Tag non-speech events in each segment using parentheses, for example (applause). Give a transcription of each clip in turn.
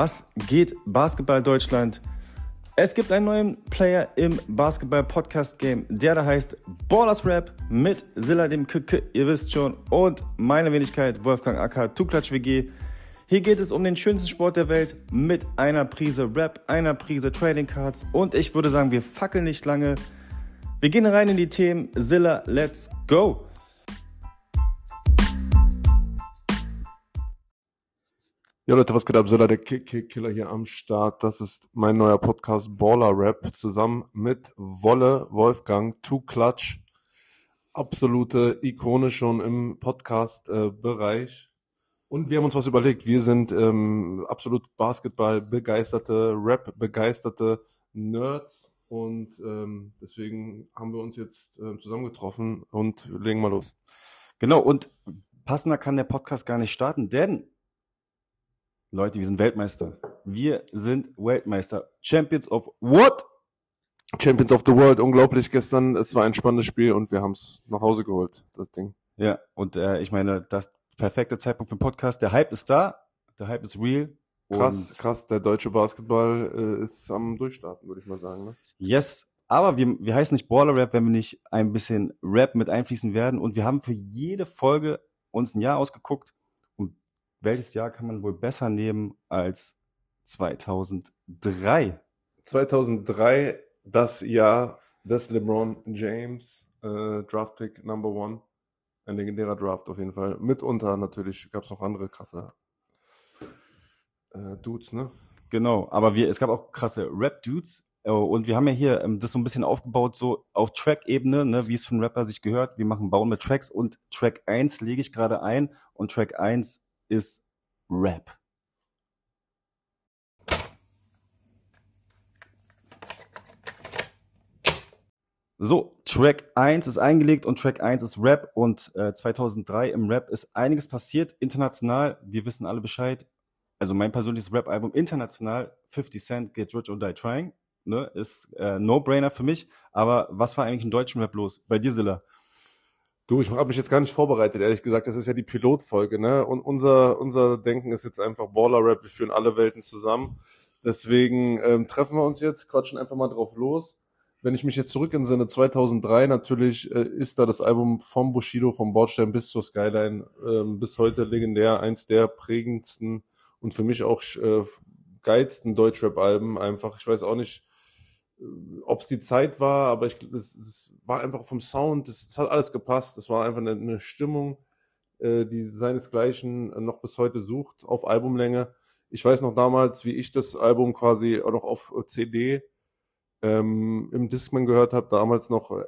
Was geht Basketball Deutschland? Es gibt einen neuen Player im Basketball-Podcast-Game, der da heißt Ballers Rap mit Silla dem KK, ihr wisst schon, und meine Wenigkeit Wolfgang AK, Tuklatsch WG. Hier geht es um den schönsten Sport der Welt mit einer Prise Rap, einer Prise Trading Cards und ich würde sagen, wir fackeln nicht lange. Wir gehen rein in die Themen. Silla, let's go! Ja, Leute, was geht ab? Zilla, der Kick-Kick-Killer hier am Start. Das ist mein neuer Podcast Baller Rap zusammen mit Wolle Wolfgang, Two Clutch. Absolute Ikone schon im Podcast-Bereich. Und wir haben uns was überlegt. Wir sind ähm, absolut Basketball-begeisterte, Rap-begeisterte Nerds. Und ähm, deswegen haben wir uns jetzt äh, zusammengetroffen und legen mal los. Genau, und passender kann der Podcast gar nicht starten, denn Leute, wir sind Weltmeister. Wir sind Weltmeister. Champions of what? Champions of the World, unglaublich gestern. Es war ein spannendes Spiel und wir haben es nach Hause geholt, das Ding. Ja, und äh, ich meine, das perfekte Zeitpunkt für Podcast. Der Hype ist da, der Hype ist real. Krass, krass, der deutsche Basketball äh, ist am Durchstarten, würde ich mal sagen. Ne? Yes, aber wir, wir heißen nicht Baller Rap, wenn wir nicht ein bisschen Rap mit einfließen werden. Und wir haben für jede Folge uns ein Jahr ausgeguckt welches Jahr kann man wohl besser nehmen als 2003? 2003, das Jahr des LeBron James, äh, Draft Pick Number One. Ein legendärer Draft auf jeden Fall. Mitunter natürlich gab es noch andere krasse äh, Dudes, ne? Genau, aber wir, es gab auch krasse Rap-Dudes. Oh, und wir haben ja hier ähm, das so ein bisschen aufgebaut, so auf Track-Ebene, ne, wie es von Rapper sich gehört. Wir machen Bauen mit Tracks und Track 1 lege ich gerade ein und Track 1 ist Rap. So, Track 1 ist eingelegt und Track 1 ist Rap und äh, 2003 im Rap ist einiges passiert, international, wir wissen alle Bescheid. Also mein persönliches Rap-Album international, 50 Cent, Get Rich or Die Trying, ne, ist äh, No-Brainer für mich. Aber was war eigentlich im deutschen Rap los? Bei dir, Silla? Du, ich habe mich jetzt gar nicht vorbereitet, ehrlich gesagt. Das ist ja die Pilotfolge, ne? Und unser, unser Denken ist jetzt einfach Baller-Rap. Wir führen alle Welten zusammen. Deswegen ähm, treffen wir uns jetzt, quatschen einfach mal drauf los. Wenn ich mich jetzt zurück in Sinne 2003, natürlich äh, ist da das Album vom Bushido, vom Bordstein bis zur Skyline, ähm, bis heute legendär, eins der prägendsten und für mich auch äh, geilsten Deutschrap-Alben einfach. Ich weiß auch nicht, ob es die Zeit war, aber ich es, es war einfach vom Sound, es, es hat alles gepasst. Es war einfach eine, eine Stimmung, äh, die seinesgleichen noch bis heute sucht auf Albumlänge. Ich weiß noch damals, wie ich das Album quasi auch noch auf CD ähm, im Discman gehört habe, damals noch äh,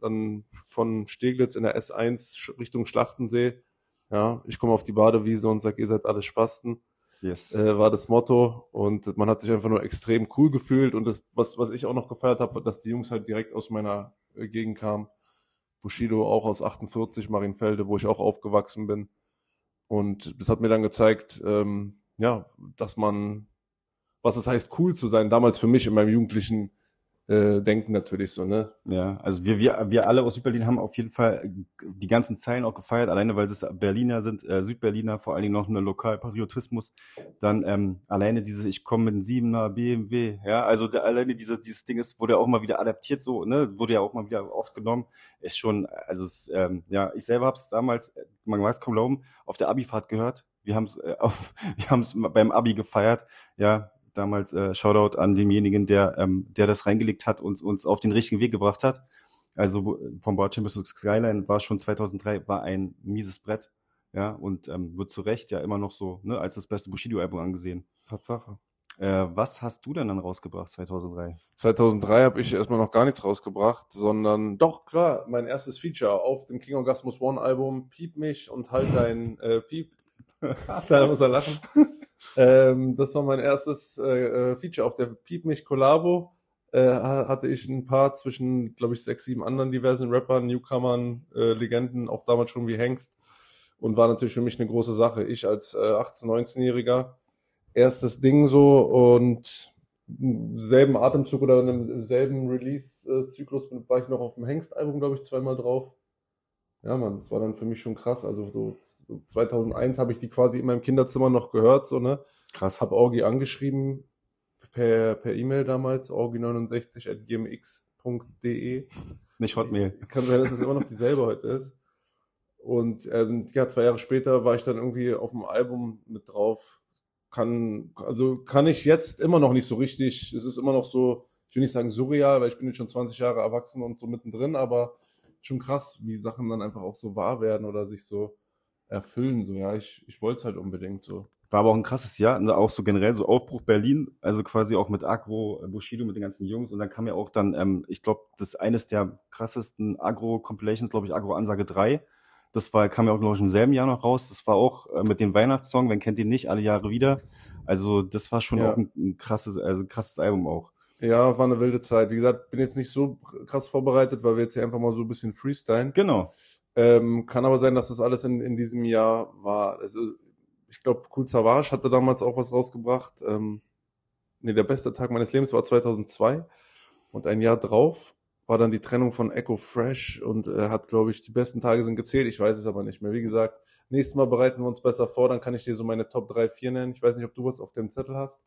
dann von Steglitz in der S1 Richtung Schlachtensee. Ja, ich komme auf die Badewiese und sag, ihr seid alles Spasten yes. äh, war das Motto. Und man hat sich einfach nur extrem cool gefühlt. Und das, was, was ich auch noch gefeiert habe, dass die Jungs halt direkt aus meiner äh, Gegend kamen. Bushido auch aus 48, Marienfelde, wo ich auch aufgewachsen bin. Und das hat mir dann gezeigt, ähm, ja, dass man, was es heißt, cool zu sein, damals für mich in meinem jugendlichen äh, denken natürlich so, ne? Ja, also wir, wir, wir alle aus Südberlin haben auf jeden Fall die ganzen Zeilen auch gefeiert, alleine weil es Berliner sind, äh, Südberliner, vor allen Dingen noch eine Lokalpatriotismus. Dann ähm, alleine diese, ich komme mit einem Siebener BMW, ja, also der, alleine diese, dieses Ding ist, wurde ja auch mal wieder adaptiert, so, ne, wurde ja auch mal wieder aufgenommen, ist schon, also es, ähm, ja, ich selber habe es damals, man weiß kaum glauben, auf der Abifahrt gehört. Wir haben es äh, (laughs) auf, wir haben es beim Abi gefeiert, ja, damals äh, Shoutout an demjenigen, der, ähm, der das reingelegt hat und uns auf den richtigen Weg gebracht hat. Also vom Champions zu Skyline war schon 2003 war ein mieses Brett, ja und ähm, wird zu Recht ja immer noch so ne, als das beste Bushido-Album angesehen. Tatsache. Äh, was hast du denn dann rausgebracht 2003? 2003 habe ich erstmal noch gar nichts rausgebracht, sondern doch klar mein erstes Feature auf dem King Orgasmus One Album Piep mich und halt dein äh, Piep. (laughs) da muss er lachen. Ähm, das war mein erstes äh, äh, Feature auf der Piep mich Collabo. Äh, hatte ich ein paar zwischen, glaube ich, sechs, sieben anderen diversen Rappern, Newcomern, äh, Legenden, auch damals schon wie Hengst. Und war natürlich für mich eine große Sache. Ich als äh, 18-, 19-Jähriger, erstes Ding so und im selben Atemzug oder im selben Release-Zyklus war ich noch auf dem Hengst-Album, glaube ich, zweimal drauf. Ja, Mann, das war dann für mich schon krass. Also so, so 2001 habe ich die quasi in meinem Kinderzimmer noch gehört, so, ne? Krass. Hab Orgi angeschrieben per per E-Mail damals, orgi69 at gmx.de. Nicht Hotmail. Kann sein, dass es immer noch dieselbe heute ist. Und ähm, ja, zwei Jahre später war ich dann irgendwie auf dem Album mit drauf. Kann, also kann ich jetzt immer noch nicht so richtig. Es ist immer noch so, ich will nicht sagen surreal, weil ich bin jetzt schon 20 Jahre erwachsen und so mittendrin, aber schon krass, wie Sachen dann einfach auch so wahr werden oder sich so erfüllen. So, ja, ich, ich wollte es halt unbedingt so. War aber auch ein krasses Jahr, ne? auch so generell so Aufbruch Berlin, also quasi auch mit Agro, Bushido, mit den ganzen Jungs und dann kam ja auch dann, ähm, ich glaube, das ist eines der krassesten Agro-Compilations, glaube ich, Agro-Ansage 3. Das war, kam ja auch, glaube ich, im selben Jahr noch raus. Das war auch äh, mit dem Weihnachtssong, wenn kennt ihr nicht, alle Jahre wieder. Also das war schon Ja. auch ein, ein krasses, also ein krasses Album auch. Ja, war eine wilde Zeit. Wie gesagt, bin jetzt nicht so krass vorbereitet, weil wir jetzt hier einfach mal so ein bisschen freestylen. Genau. Ähm, kann aber sein, dass das alles in, in diesem Jahr war. Also, ich glaube, Cool Savage hatte damals auch was rausgebracht. Ähm, nee, der beste Tag meines Lebens war 2002. Und ein Jahr drauf war dann die Trennung von Echo Fresh und er hat, glaube ich, die besten Tage sind gezählt. Ich weiß es aber nicht mehr. Wie gesagt, nächstes Mal bereiten wir uns besser vor. Dann kann ich dir so meine Top 3, 4 nennen. Ich weiß nicht, ob du was auf dem Zettel hast,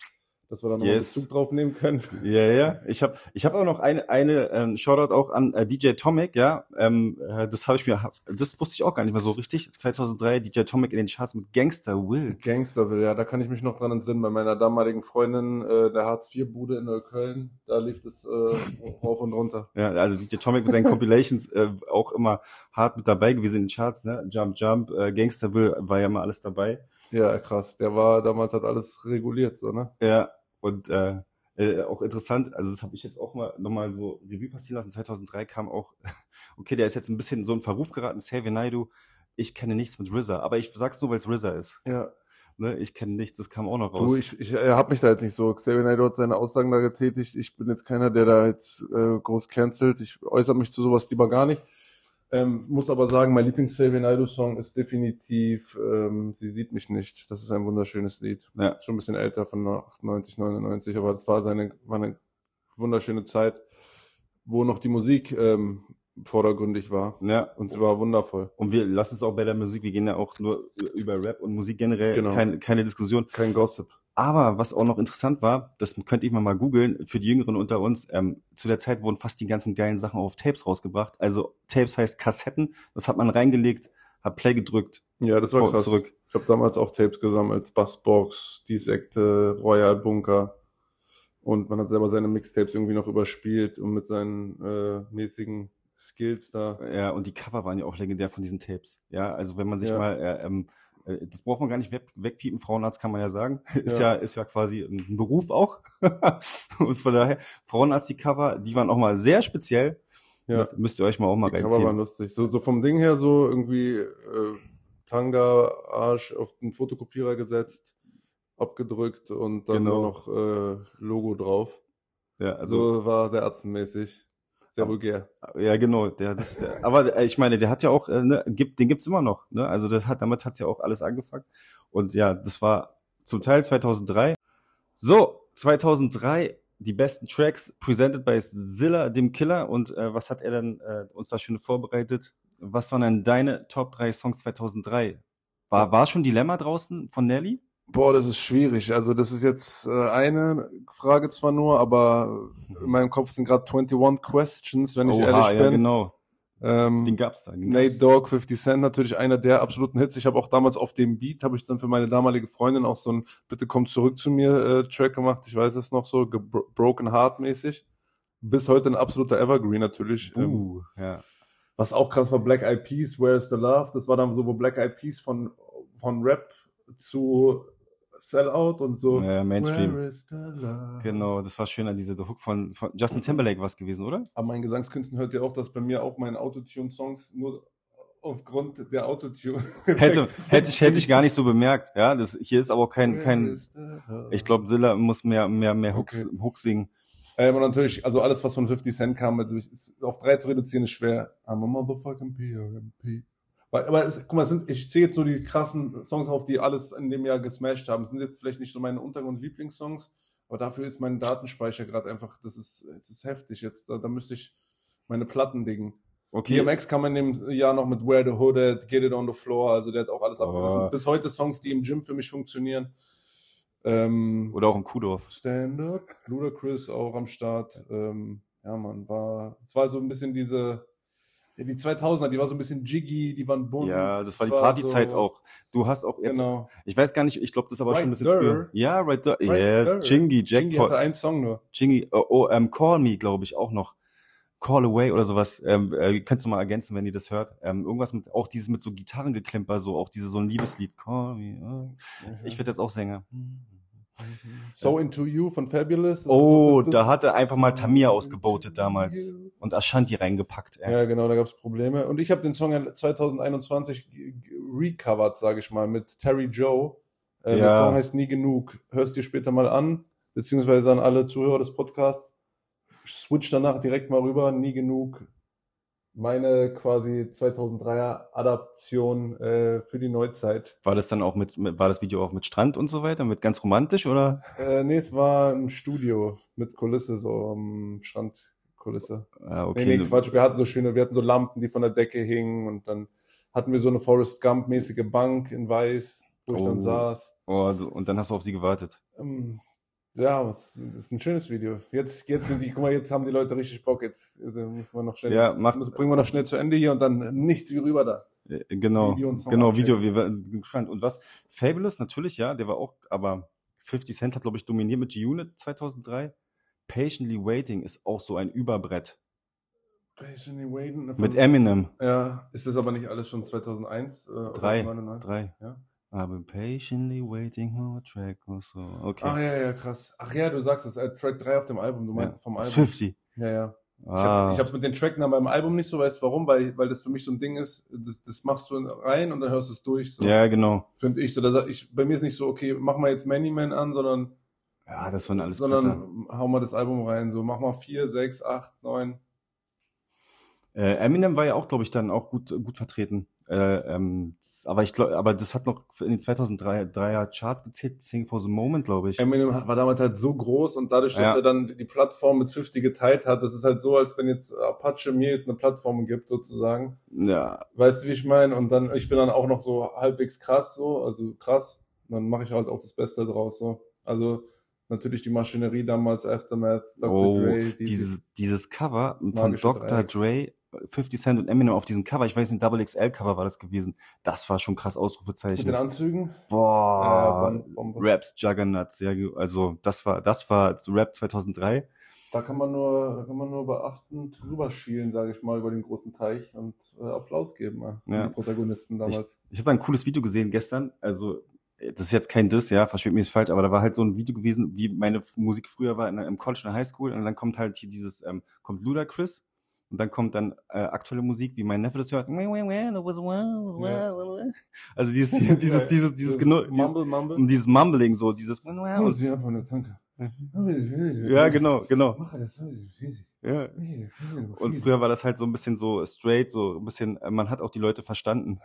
dass wir dann nochmal Yes. Bezug drauf nehmen können. Ja, ja. Ich habe ich hab auch noch eine, eine ähm, Shoutout auch an äh, DJ Tomic, ja. Ähm, äh, das habe ich mir, das wusste ich auch gar nicht mehr so richtig. 2003 DJ Tomic in den Charts mit Gangster Will. Gangsterville, ja, da kann ich mich noch dran entsinnen. Bei meiner damaligen Freundin, äh, der Hartz-IV-Bude in Neukölln, da lief es äh, (laughs) rauf und runter. Ja, also DJ Tomic mit seinen Compilations äh, auch immer hart mit dabei gewesen in den Charts, ne? Jump Jump, äh, Gangster Will war ja immer alles dabei. Ja, krass. Der war damals hat alles reguliert, so, ne? Ja, und äh, äh, auch interessant, also das habe ich jetzt auch mal nochmal so Revue passieren lassen. 2003 kam auch, (laughs) okay, der ist jetzt ein bisschen so in Verruf geraten, Xavier Naidoo. Ich kenne nichts mit RZA, aber ich sag's nur, weil es RZA ist. Ja. Ne? Ich kenne nichts, das kam auch noch raus. Du, ich, ich äh, hab mich da jetzt nicht so. Xavier Naidoo hat seine Aussagen da getätigt. Ich bin jetzt keiner, der da jetzt äh, groß cancelt. Ich äußere mich zu sowas lieber gar nicht. Ähm, muss aber sagen, mein Lieblings-Xavier Naidoo-Song ist definitiv ähm, Sie sieht mich nicht. Das ist ein wunderschönes Lied. Ja. Schon ein bisschen älter, von 98, 99, aber das war seine, war eine wunderschöne Zeit, wo noch die Musik ähm, vordergründig war. ja, Und sie war wundervoll. und wir lassen es auch bei der Musik, wir gehen ja auch nur über Rap und Musik generell, Genau. keine, keine Diskussion. Kein Gossip. Aber was auch noch interessant war, das könnt ihr mal mal googeln, für die Jüngeren unter uns, ähm, zu der Zeit wurden fast die ganzen geilen Sachen auf Tapes rausgebracht. Also Tapes heißt Kassetten, das hat man reingelegt, hat Play gedrückt, Ja, das war vor- krass. zurück. Ich habe damals auch Tapes gesammelt. Bassbox, Die Sekte, Royal Bunker. Und man hat selber seine Mixtapes irgendwie noch überspielt und mit seinen äh, mäßigen Skills da. Ja, und die Cover waren ja auch legendär von diesen Tapes. Ja, also wenn man sich Ja. mal, äh, ähm, äh, das braucht man gar nicht weg, wegpiepen, Frauenarzt kann man ja sagen. (laughs) Ist ja, Ja. ist ja quasi ein Beruf auch. (laughs) und von daher, Frauenarzt, die Cover, die waren auch mal sehr speziell. Ja, Das müsst ihr euch mal auch mal die Cover waren reinziehen. lustig. So, so vom Ding her so irgendwie äh, Tanga, Arsch auf den Fotokopierer gesetzt, abgedrückt und dann Genau. nur noch äh, Logo drauf. Ja, also, So war sehr ärztenmäßig. Aber- vulgär. ja, genau. Der, das, der, aber äh, ich meine, der hat ja auch, äh, ne, gibt, den gibt's immer noch. Ne? Also das hat, damit hat's ja auch alles angefangen. Und ja, das war zum Teil 2003. So, 2003 die besten Tracks presented by Zilla, dem Killer. Und äh, was hat er denn äh, uns da schön vorbereitet? Was waren denn deine Top 3 Songs 2003? War, war schon Dilemma draußen von Nelly? Boah, das ist schwierig. Also das ist jetzt äh, eine Frage zwar nur, aber in meinem Kopf sind gerade 21 Questions, wenn ich Oha, ehrlich ja, bin. genau. Ähm, Den gab's da. Den Nate gab's. Dogg, 50 Cent, natürlich einer der absoluten Hits. Ich habe auch damals auf dem Beat, habe ich dann für meine damalige Freundin auch so ein Bitte komm zurück zu mir äh, Track gemacht. Ich weiß es noch so, Broken Heart mäßig. Bis heute ein absoluter Evergreen natürlich. Ähm, Uh, ja. was auch krass war, Black Eyed Peas, Where's the Love? Das war dann so, wo Black Eyed Peas von, von Rap zu Sellout und so. Ja, Mainstream. Genau, das war schön an diese der Hook von, von Justin Timberlake was gewesen, oder? Aber meinen Gesangskünsten hört ihr auch, dass bei mir auch meine Autotune-Songs nur aufgrund der Autotune. (laughs) Hätte, hätte ich, hätte ich gar nicht so bemerkt. Ja, das, hier ist aber auch kein, kein, ich glaube, Zilla muss mehr, mehr, mehr Hooks, Okay. Hooks singen. Ähm, und natürlich, also alles, was von 50 Cent kam, ist auf drei zu reduzieren, ist schwer. I'm a motherfucking PRMP. Aber es, guck mal, sind, ich zähle jetzt nur die krassen Songs auf, die alles in dem Jahr gesmashed haben. Das sind jetzt vielleicht nicht so meine Untergrund- und Lieblingssongs, aber dafür ist mein Datenspeicher gerade einfach, das ist, es ist heftig jetzt. Da, da müsste ich meine Platten dingen. Okay. DMX kam in dem Jahr noch mit Where the Hood at, Get It on the Floor, also der hat auch alles Oh. abgerissen. Bis heute Songs, die im Gym für mich funktionieren. Ähm, Oder auch im Kudorf. Stand Up, Ludacris auch am Start. Ähm, ja, man, war, es war so ein bisschen diese, ja, die 2000er, die war so ein bisschen jiggy, die waren bunt. Ja, das war die Partyzeit so- auch. Du hast auch jetzt, Genau. ich weiß gar nicht, ich glaube, das ist aber Right schon ein bisschen there. früher. Ja, right there. Right yes, there. Chingy, Jingy Jackpot. hatte einen Song nur. Chingy, oh, oh ähm, Call Me, glaube ich, auch noch. Call Away oder sowas. Ähm, äh, könntest du mal ergänzen, wenn ihr das hört. Ähm, irgendwas mit, auch dieses mit so Gitarrengeklimper, so, auch diese, so ein Liebeslied. Call Me. Oh. Ich werde jetzt auch Sänger. So Into You von Fabulous. Das Oh, das- da hat er einfach mal Tamir ausgebotet damals. Und Ashanti reingepackt, ey. Ja, genau, da gab es Probleme. Und ich habe den Song ja 2021 ge- ge- recovered, sage ich mal, mit Terry Joe. Äh, Der Ja. Song heißt Nie genug. Hörst dir später mal an, beziehungsweise an alle Zuhörer des Podcasts. Switch danach direkt mal rüber. Nie genug. Meine quasi 2003er Adaption äh, für die Neuzeit. War das dann auch mit, mit, war das Video auch mit Strand und so weiter, mit ganz romantisch oder? Äh, nee, es war im Studio mit Kulisse, so am Strandkulisse. Ah, okay. Nee, nee, Quatsch. Wir hatten so schöne, wir hatten so Lampen, die von der Decke hingen und dann hatten wir so eine Forrest Gump-mäßige Bank in weiß, wo ich dann Oh. saß. Oh, so- und dann hast du auf sie gewartet. Ähm, ja, das, ist ein schönes Video. Jetzt, jetzt sind die, guck mal, jetzt haben die Leute richtig Bock. Jetzt äh, müssen wir noch schnell, Ja, jetzt mach- müssen, bringen wir noch schnell zu Ende hier und dann nichts wie rüber da. Äh, Genau, Video genau. Video, wir waren gespannt. Und was? Fabulous, natürlich, ja, der war auch, aber 50 Cent hat, glaube ich, dominiert mit G-Unit 2003. Patiently Waiting ist auch so ein Überbrett. Patiently waiting. Mit Eminem. Ja, ist das aber nicht alles schon 2001? Äh, Drei. 99? Drei. Ja. I've been patiently waiting for a track or so. Okay. Ach ja, ja, krass. Ach ja, du sagst es, äh, Track 3 auf dem Album, du ja. meinst vom Das Album. ist 50. Ja, ja. Ich Ah. habe ich hab's mit den Tracknamen beim Album nicht so, weißt du warum? Weil, weil das für mich so ein Ding ist, das, das machst du rein und dann hörst du es durch. So. ja, genau. Finde ich so. Da ich, bei mir ist nicht so, okay, mach mal jetzt Many Man an, sondern, Ja, das waren alles sondern hau mal das Album rein. So, mach mal vier, sechs, acht, neun. Äh, Eminem war ja auch, glaube ich, dann auch gut, gut vertreten. Äh, ähm, aber ich glaube, aber das hat noch in den 2003er Charts gezählt, Sing for the Moment, glaube ich. Eminem war damals halt so groß und dadurch, dass Ja. er dann die Plattform mit 50 geteilt hat, das ist halt so, als wenn jetzt Apache mir jetzt eine Plattform gibt, sozusagen. Ja, Weißt du, wie ich meine? Und dann, ich bin dann auch noch so halbwegs krass, so, also krass. Dann mache ich halt auch das Beste draus, so. Also, natürlich die Maschinerie damals, Aftermath, Dr. oh, Dre, die, dieses, dieses Cover von Dr. Dreieck. Dre, 50 Cent und Eminem auf diesem Cover, ich weiß nicht, Double XL Cover war das gewesen. Das war schon krass mit Ausrufezeichen. den Anzügen. Boah, Äh, Bom- Bombe. Raps, Juggernauts, ja, also das war, das war Rap 2003. Da kann man nur, da kann man nur beachtend rüberschielen, sage ich mal, über den großen Teich und äh, Applaus geben, äh, Ja. die Protagonisten damals. Ich habe ein cooles Video gesehen gestern. Also, das ist jetzt kein Diss, ja, versteht mir nicht falsch, aber da war halt so ein Video gewesen, wie meine Musik früher war in, im College in der Highschool. Und dann kommt halt hier dieses, ähm, kommt Ludacris. Und dann kommt dann äh, aktuelle Musik, wie mein Neffe das hört. Also dieses, dieses, dieses, dieses, dieses, Mumble, Mumble. und dieses Mumbling so, dieses, eine Tanke. ja, genau, genau. Ja. Und früher war das halt so ein bisschen so straight, so ein bisschen, äh, man hat auch die Leute verstanden.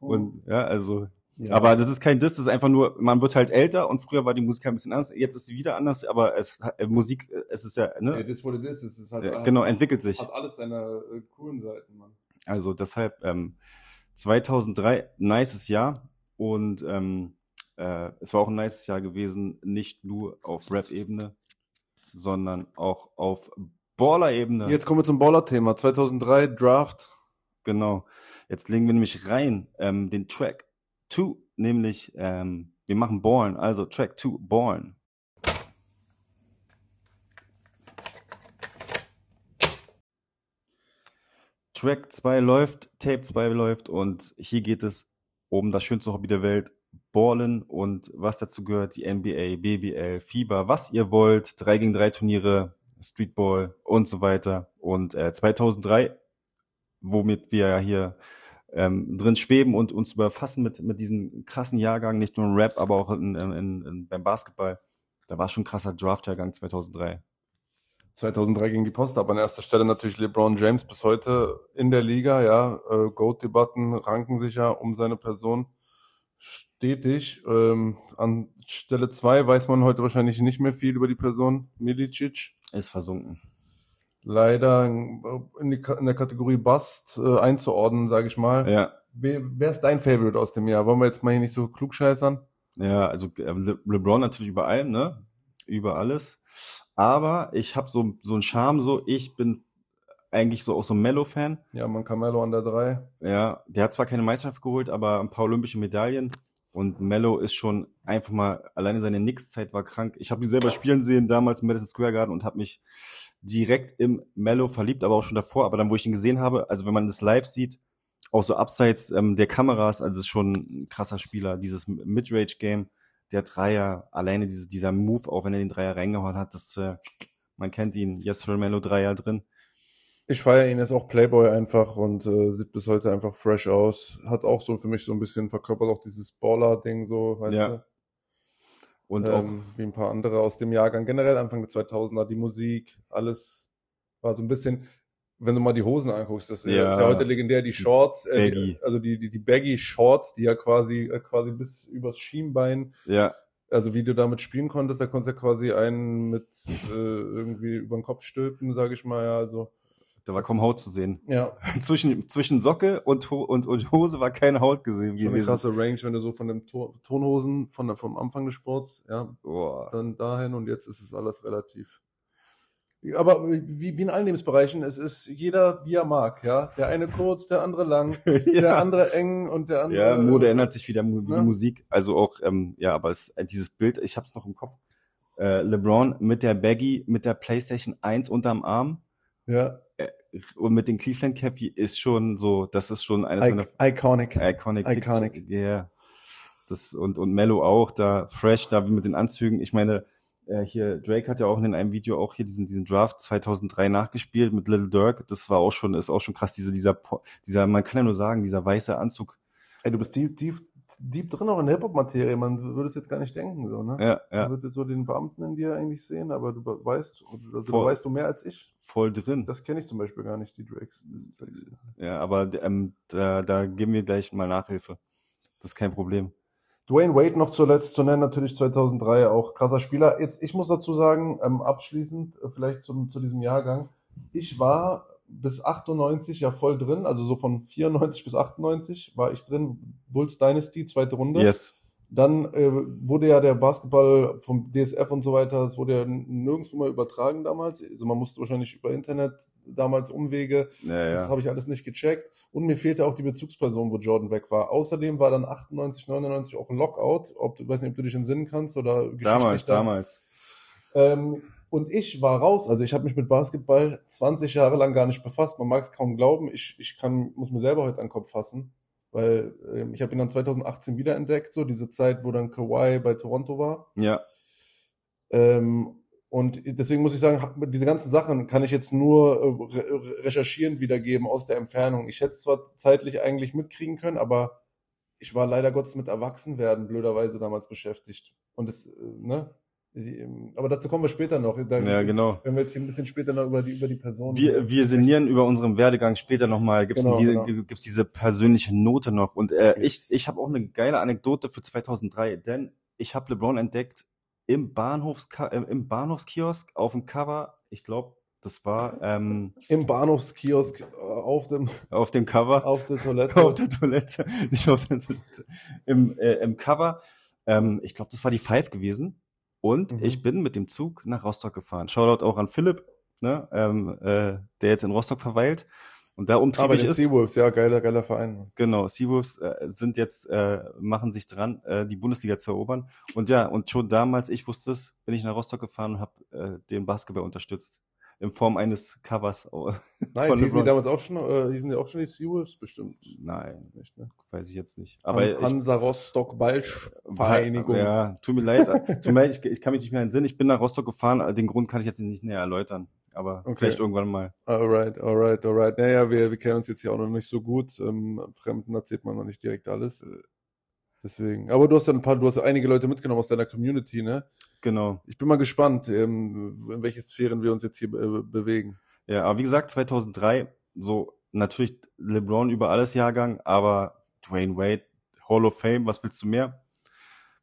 Und ja, also ja. Aber das ist kein Diss, das ist einfach nur, man wird halt älter und früher war die Musik ein bisschen anders, jetzt ist sie wieder anders, aber es äh, Musik, äh, es ist ja, ne? das what it is. Es ist halt, Ja, genau, entwickelt sich. hat alles seine äh, coolen Seiten, Mann. Also deshalb ähm, 2003, nices Jahr und ähm, äh, es war auch ein nices Jahr gewesen, nicht nur auf Rap-Ebene, sondern auch auf Baller-Ebene. Jetzt kommen wir zum Baller-Thema. 2003 Draft. Genau. Jetzt legen wir nämlich rein ähm, den Track 2, nämlich ähm, wir machen Born, also Track 2, Born. Track 2 läuft, Tape 2 läuft und hier geht es um das schönste Hobby der Welt, Ballen und was dazu gehört, die NBA, BBL, FIBA, was ihr wollt, 3 gegen 3 Turniere, Streetball und so weiter. Und äh, 2003, womit wir ja hier ähm, drin schweben und uns überfassen mit, mit diesem krassen Jahrgang, nicht nur im Rap, aber auch in, in, in, beim Basketball. Da war schon ein krasser Draft-Jahrgang 2003. 2003 ging die Post ab. An erster Stelle natürlich LeBron James bis heute in der Liga, ja. Äh, Goat-Debatten ranken sich ja um seine Person stetig. Ähm, an Stelle zwei weiß man heute wahrscheinlich nicht mehr viel über die Person Milicic. Ist versunken. Leider in, die, in der Kategorie Bust äh, einzuordnen, sage ich mal. Ja. Wer, wer ist dein Favorite aus dem Jahr? Wollen wir jetzt mal hier nicht so klugscheißern? Ja, also äh, Le LeBron natürlich über allem, ne? Über alles. Aber ich habe so, so einen Charme, so ich bin eigentlich so auch so ein Mellow-Fan. Ja, man Carmelo an der 3. Ja, der hat zwar keine Meisterschaft geholt, aber ein paar olympische Medaillen. Und Mello ist schon einfach mal, alleine seine Knicks-Zeit war krank. Ich habe ihn selber spielen sehen damals im Madison Square Garden und habe mich direkt im Mello verliebt, aber auch schon davor. Aber dann, wo ich ihn gesehen habe, also wenn man das live sieht, auch so abseits ähm, der Kameras, also ist schon ein krasser Spieler. Dieses Midrange-Game, der Dreier, alleine diese, dieser Move, auch wenn er den Dreier reingehauen hat, das, äh, man kennt ihn, Yes Sir Mello Dreier drin. Ich feiere ihn, ist auch Playboy einfach und äh, sieht bis heute einfach fresh aus. Hat auch so für mich so ein bisschen verkörpert auch dieses Baller-Ding so, weißt Ja. du? Und ähm, auch, wie ein paar andere aus dem Jahrgang. Generell Anfang der 2000er, die Musik, alles war so ein bisschen, wenn du mal die Hosen anguckst, das Ja. ist ja heute legendär, die Shorts, äh, die, also die, die, die Baggy Shorts, die ja quasi, äh, quasi bis übers Schienbein, ja, also wie du damit spielen konntest, da konntest du ja quasi einen mit äh, irgendwie über den Kopf stülpen, sage ich mal, ja, also da war kaum Haut zu sehen. ja, (laughs) zwischen, zwischen Socke und, und, und Hose war keine Haut gesehen schon eine gewesen. krasse Range, wenn du so von dem Ton Tonhosen, von der, vom Anfang des Sports, ja, Boah. dann dahin und jetzt ist es alles relativ. Aber wie, wie in allen Lebensbereichen, es ist jeder wie er mag, ja. Der eine kurz, der andere lang, (laughs) der ja. andere eng und der andere. ja, Mode ändert sich wieder, wie Ne? die Musik. Also auch, ähm, ja, aber es, dieses Bild, ich hab's noch im Kopf. Äh, LeBron mit der Baggy, mit der PlayStation 1 unterm Arm Ja, und mit den Cleveland Cappy ist schon so, das ist schon eines meiner I iconic. Iconic. Iconic. Ja. Yeah. Das, und, und Mello auch, da fresh, da mit den Anzügen. Ich meine, äh, hier, Drake hat ja auch in einem Video auch hier diesen, diesen Draft 2003 nachgespielt mit Little Dirk. Das war auch schon, ist auch schon krass, diese, dieser, dieser, man kann ja nur sagen, dieser weiße Anzug. Ey, du bist deep, deep, deep drin auch in der Hip-Hop-Materie. Man würde es jetzt gar nicht denken, so, ne? Ja, ja, Man würde so den Beamten in dir eigentlich sehen, aber du weißt, also Voll. du weißt du mehr als ich. voll drin. Das kenne ich zum Beispiel gar nicht, die Drakes. Das Drakes. Ja, aber ähm, da, da geben wir gleich mal Nachhilfe. Das ist kein Problem. Dwayne Wade noch zuletzt zu nennen, natürlich 2003 auch krasser Spieler. Jetzt, ich muss dazu sagen, ähm, abschließend äh, vielleicht zum, zu diesem Jahrgang. Ich war bis 98 ja voll drin, also so von 94 bis 98 war ich drin. Bulls Dynasty, zweite Runde. Yes. Dann äh, wurde ja der Basketball vom DSF und so weiter, es wurde ja nirgendwo mehr übertragen damals. Also man musste wahrscheinlich über Internet damals Umwege Ja, das habe ich alles nicht gecheckt. Und mir fehlte auch die Bezugsperson, wo Jordan weg war. Außerdem war dann 98, 99 auch ein Lockout. Ob du, weiß nicht, ob du dich entsinnen kannst oder geschichtlich Damals, da. damals. Ähm, und ich war raus. Also ich habe mich mit Basketball 20 Jahre lang gar nicht befasst. Man mag es kaum glauben. Ich, ich kann, muss mir selber heute an den Kopf fassen. Weil ähm, ich habe ihn dann 2018 wiederentdeckt, so diese Zeit, wo dann Kawhi bei Toronto war. Ja, Ähm, und deswegen muss ich sagen, diese ganzen Sachen kann ich jetzt nur äh, re re- recherchierend wiedergeben aus der Entfernung. Ich hätte es zwar zeitlich eigentlich mitkriegen können, aber ich war leider Gottes mit Erwachsenwerden blöderweise damals beschäftigt. Und es, äh, ne? Ähm, Aber dazu kommen wir später noch. Da, ja, genau. Wenn wir jetzt hier ein bisschen später noch über die, über die Person. Wir, wir sinnieren über unseren Werdegang später nochmal. Gibt's Genau, diese, genau. gibt's diese persönliche Note noch? Und äh, Yes. ich, ich habe auch eine geile Anekdote für 2003, denn ich habe LeBron entdeckt im Bahnhofs äh, im Bahnhofskiosk auf dem Cover. Ich glaube, das war ähm, Im Bahnhofskiosk äh, auf dem, (laughs) auf dem Cover auf der Toilette. auf der Toilette, (laughs) nicht auf der Toilette, im, äh, im Cover. Ähm, ich glaube, das war die Five gewesen. Und Mhm. ich bin mit dem Zug nach Rostock gefahren. Shoutout auch an Philipp, ne, ähm, äh, der jetzt in Rostock verweilt und da Aber umtriebig den ist. Seawolves, ja, geiler, geiler Verein. Genau, Seawolves äh, sind jetzt, äh, machen sich dran, äh, die Bundesliga zu erobern. Und ja, und schon damals, ich wusste es, bin ich nach Rostock gefahren und habe äh, den Basketball unterstützt. In Form eines Covers. (laughs) Von hießen die damals auch schon, äh, hießen die auch schon die Seawolves? Bestimmt. Nein, Nicht, ne? weiß ich jetzt nicht. Aber ich, Hansa Rostock Ballvereinigung. Ja, tut mir leid. tut mir leid, ich, ich kann mich nicht mehr entsinnen. Ich bin nach Rostock gefahren. Den Grund kann ich jetzt nicht näher erläutern. Aber Okay. vielleicht irgendwann mal. Alright, alright, alright. Naja, wir, wir kennen uns jetzt hier auch noch nicht so gut. Ähm, Fremden erzählt man noch nicht direkt alles. Deswegen. Aber du hast ja ein paar, du hast ja einige Leute mitgenommen aus deiner Community, ne? Genau. Ich bin mal gespannt, ähm, in welche Sphären wir uns jetzt hier äh, bewegen. Ja, aber wie gesagt, 2003, so natürlich LeBron über alles Jahrgang, aber Dwayne Wade, Hall of Fame, was willst du mehr?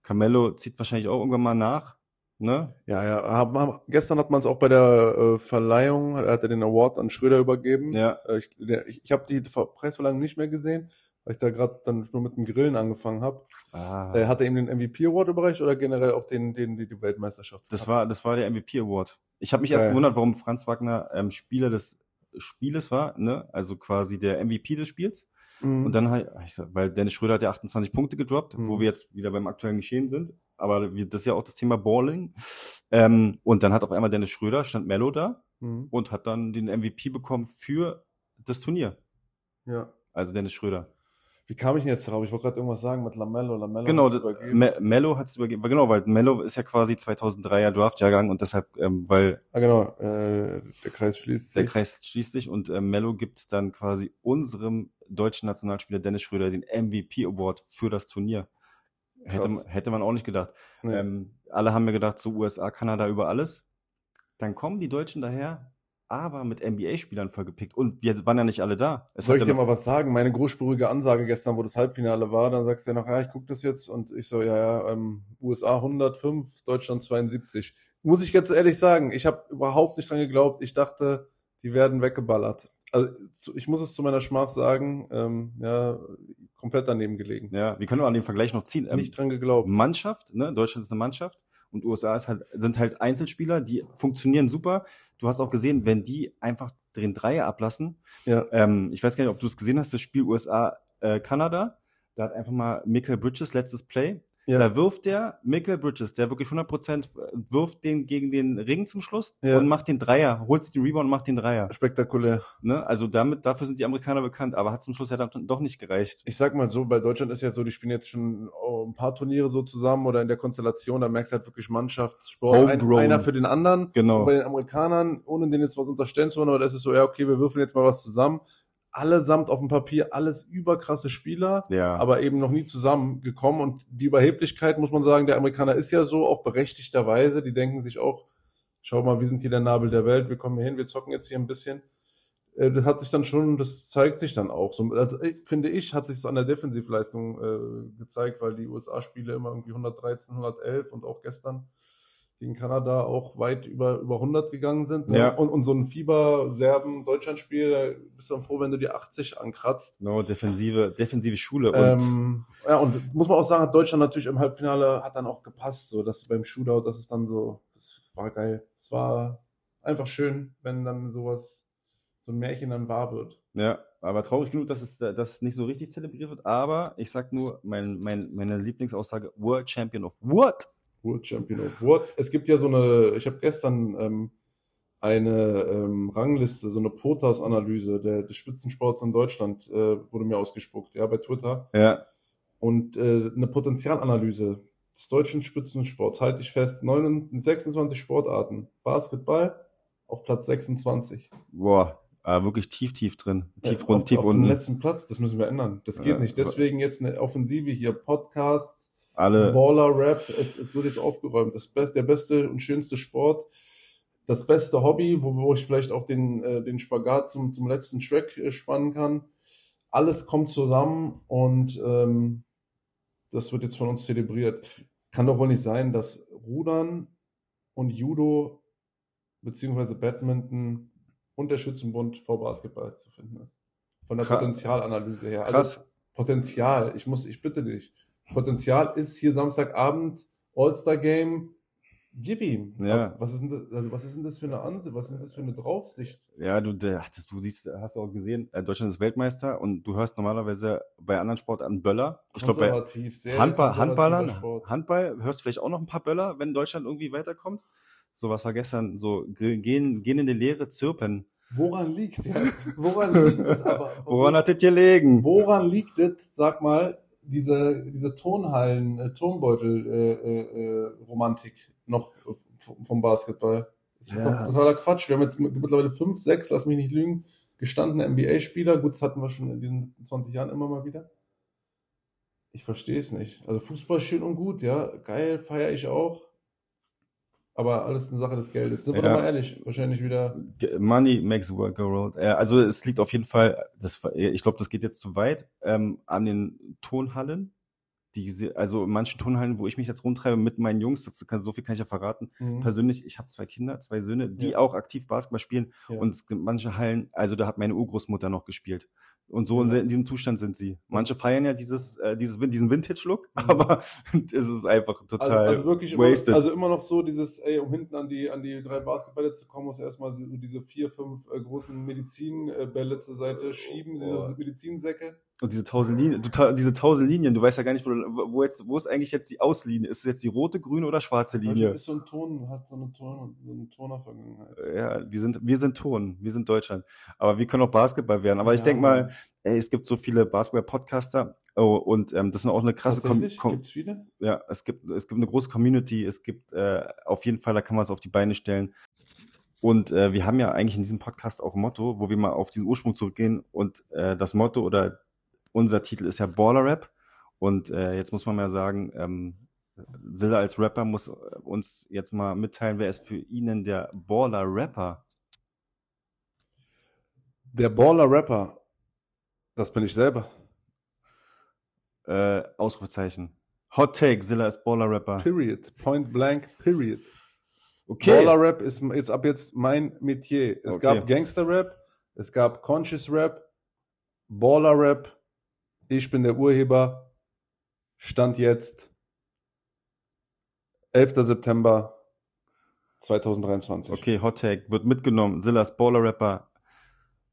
Carmelo zieht wahrscheinlich auch irgendwann mal nach. Ne? Ja, ja. Hab, hab, gestern hat man es auch bei der äh, Verleihung, er hat er den Award an Schröder übergeben. Ja. Äh, ich ich, ich habe die Ver- Preisverleihung nicht mehr gesehen, weil ich da gerade dann nur mit dem Grillen angefangen habe. Ah. Äh, hat er ihm den MVP Award überreicht oder generell auch den, den die, die Weltmeisterschaft? Das war, das war der MVP Award. Ich habe mich erst Geil. gewundert, warum Franz Wagner ähm, Spieler des Spieles war, ne? Also quasi der MVP des Spiels. Mhm. Und dann halt, weil Dennis Schröder hat ja 28 Punkte gedroppt, Mhm. wo wir jetzt wieder beim aktuellen Geschehen sind. Aber wir, das ist ja auch das Thema Balling. Ähm, und dann hat auf einmal Dennis Schröder, stand Mello da Mhm. und hat dann den MVP bekommen für das Turnier. Ja. Also Dennis Schröder. Wie kam ich denn jetzt darauf? Ich wollte gerade irgendwas sagen mit Lamello. Lamello Genau, hat's übergeben. Me Mello hat es übergeben. Genau, weil Mello ist ja quasi 2003er Draftjahrgang und deshalb, ähm, weil Ah, genau. Äh, der Kreis schließt der sich. Kreis schließt sich und äh, Mello gibt dann quasi unserem deutschen Nationalspieler Dennis Schröder den MVP Award für das Turnier. Hätte, hätte man auch nicht gedacht. Nee. Ähm, alle haben mir gedacht, so USA, Kanada über alles. Dann kommen die Deutschen daher, aber mit NBA-Spielern vollgepickt. Und wir waren ja nicht alle da. Es Soll ich dir mal was sagen? Meine großspurige Ansage gestern, wo das Halbfinale war, dann sagst du ja noch, ja, ich gucke das jetzt und ich so, ja, ja, ähm, USA 105, Deutschland 72. Muss ich ganz ehrlich sagen, ich habe überhaupt nicht dran geglaubt. Ich dachte, die werden weggeballert. Also ich muss es zu meiner Schmach sagen, ähm, ja, komplett daneben gelegen. ja, wir können an den Vergleich noch ziehen. Ähm, Nicht dran geglaubt. Mannschaft, ne? Deutschland ist eine Mannschaft und USA halt, sind halt Einzelspieler, die funktionieren super. Du hast auch gesehen, wenn die einfach den Dreier ablassen, Ja. ähm, ich weiß gar nicht, ob du es gesehen hast, das Spiel USA-Kanada, da hat einfach mal Michael Bridges letztes Play. Ja. Da wirft der Michael Bridges, der wirklich 100% wirft den gegen den Ring zum Schluss Ja. und macht den Dreier, holt sich den Rebound und macht den Dreier. Spektakulär. Ne? Also damit, dafür sind die Amerikaner bekannt, aber hat zum Schluss ja dann doch nicht gereicht. Ich sag mal so, bei Deutschland ist ja so, die spielen jetzt schon oh, ein paar Turniere so zusammen oder in der Konstellation, da merkst du halt wirklich Mannschaftssport. Ein, einer für den anderen. Genau. Und bei den Amerikanern, ohne denen jetzt was unterstellen zu wollen, aber das ist so, ja, okay, wir würfeln jetzt mal was zusammen. Allesamt auf dem Papier, alles überkrasse Spieler, Ja. aber eben noch nie zusammengekommen. Und die Überheblichkeit, muss man sagen, der Amerikaner ist ja so, auch berechtigterweise. Die denken sich auch, schau mal, wir sind hier der Nabel der Welt, wir kommen hier hin, wir zocken jetzt hier ein bisschen. Äh, Das hat sich dann schon, das zeigt sich dann auch. So, also ich, finde ich, hat sich es an der Defensivleistung äh, gezeigt, weil die USA-Spiele immer irgendwie 113, 111 und auch gestern gegen Kanada auch weit über, über 100 gegangen sind. Ne? Ja. Und, und so ein Fieber-Serben-Deutschland-Spiel, da bist du dann froh, wenn du die 80 ankratzt. No, defensive, defensive Schule und Ähm, ja, und muss man auch sagen, hat Deutschland natürlich im Halbfinale hat dann auch gepasst, so dass beim Shootout, das ist dann so, das war geil. Es war einfach schön, wenn dann sowas, so ein Märchen dann wahr wird. Ja, aber traurig genug, dass es, dass es nicht so richtig zelebriert wird. Aber ich sag nur, mein, mein, meine Lieblingsaussage, World Champion of what? World Champion of What. Es gibt ja so eine, ich habe gestern ähm, eine ähm, Rangliste, so eine POTAS-Analyse der, des Spitzensports in Deutschland äh, wurde mir ausgespuckt, ja, bei Twitter. Ja, Und äh, eine Potenzialanalyse des deutschen Spitzensports, halte ich fest, 29, 26 Sportarten. Basketball auf Platz 26. boah, äh, wirklich tief, tief drin. Tief Äh, rund, auf, tief auf unten. dem letzten Platz, das müssen wir ändern. Das geht Ja, nicht. Deswegen jetzt eine Offensive hier, Podcasts, Alle, Baller Rap, es wird jetzt aufgeräumt. Das best, der beste und schönste Sport, das beste Hobby, wo, wo ich vielleicht auch den, äh, den Spagat zum, zum letzten Track äh, spannen kann. Alles kommt zusammen und ähm, das wird jetzt von uns zelebriert. Kann doch wohl nicht sein, dass Rudern und Judo beziehungsweise Badminton und der Schützenbund vor Basketball zu finden ist. Von der Krass. Potenzialanalyse her. Also krass. Potenzial, ich muss, ich bitte dich. Potenzial ist hier Samstagabend All-Star Game. Gib ihm. Ja. Was ist denn das, also was ist denn das für eine Ansicht? Was ist denn das für eine Draufsicht? Ja, du, das, du siehst, hast auch gesehen, äh, Deutschland ist Weltmeister und du hörst normalerweise bei anderen Sportarten Böller. Ich glaube, bei Handball, Handballern, Sport. Handball, hörst du vielleicht auch noch ein paar Böller, wenn Deutschland irgendwie weiterkommt? So was war gestern, so ge- gehen, gehen in die Leere, zirpen. Woran liegt ja? Woran liegt es aber? (laughs) Woran hat das gelegen? Woran liegt es, sag mal, diese, diese Tonhallen, äh, Tonbeutel, äh, äh, äh, Romantik noch vom Basketball? Das ist Ja. doch totaler Quatsch. Wir haben jetzt mittlerweile fünf, sechs, lass mich nicht lügen, gestandene NBA-Spieler. Gut, das hatten wir schon in den letzten 20 Jahren immer mal wieder. Ich verstehe es nicht. Also Fußball schön und gut, ja. Geil, feiere ich auch. Aber alles eine Sache des Geldes. Sind wir Ja. doch mal ehrlich, wahrscheinlich wieder. Money makes the world go round. Also es liegt auf jeden Fall, das, ich glaube, das geht jetzt zu weit, ähm, an den Tonhallen. Diese, also in manchen Turnhallen, wo ich mich jetzt rumtreibe mit meinen Jungs, das kann, so viel kann ich ja verraten. Mhm. Persönlich, ich habe zwei Kinder, zwei Söhne, die Ja. auch aktiv Basketball spielen. Ja. Und es gibt manche Hallen, also da hat meine Urgroßmutter noch gespielt. Und so in, Ja. in diesem Zustand sind sie. Manche feiern ja dieses, äh, dieses, diesen Vintage-Look, Mhm. aber (laughs) es ist einfach Also, total also wirklich immer, wasted. also immer noch so dieses, ey, um hinten an die, an die drei Basketbälle zu kommen, muss erstmal diese vier, fünf äh, großen Medizinbälle zur Seite schieben, diese Oh. Medizinsäcke. Und diese tausend Linien, du, diese tausend Linien, du weißt ja gar nicht, wo, wo jetzt, wo ist eigentlich jetzt die Auslinie? Ist es jetzt die rote, grüne oder schwarze Deutschland Linie? ist so ein Ton, hat so eine Ton, so eine Turner-Vergangenheit. Ja, wir sind, wir sind Ton, wir sind Deutschland. Aber wir können auch Basketball werden. Aber ich Ja, denk mal, Mann. ey, es gibt so viele Basketball-Podcaster oh, und ähm, das sind auch eine krasse Com Tatsächlich? Com Gibt's viele? ja, es gibt, es gibt eine große Community, es gibt äh, auf jeden Fall, da kann man es auf die Beine stellen. Und äh, wir haben ja eigentlich in diesem Podcast auch ein Motto, wo wir mal auf diesen Ursprung zurückgehen. Und äh, das Motto oder unser Titel ist ja Baller Rap. Und äh, jetzt muss man mal sagen, ähm, Silla als Rapper muss äh, uns jetzt mal mitteilen, wer ist für Ihnen der Baller Rapper? Der Baller-Rapper, das bin ich selber. Äh, Ausrufezeichen. Hot Take, Silla ist Baller Rapper. Period. Point blank, period. Okay. Baller-Rap ist jetzt ab jetzt mein Metier. Es Okay. gab Gangster-Rap, es gab Conscious-Rap, Baller-Rap. Ich bin der Urheber. Stand jetzt 11. September 2023. Okay, Hot Take wird mitgenommen. Silla ist Baller Rapper.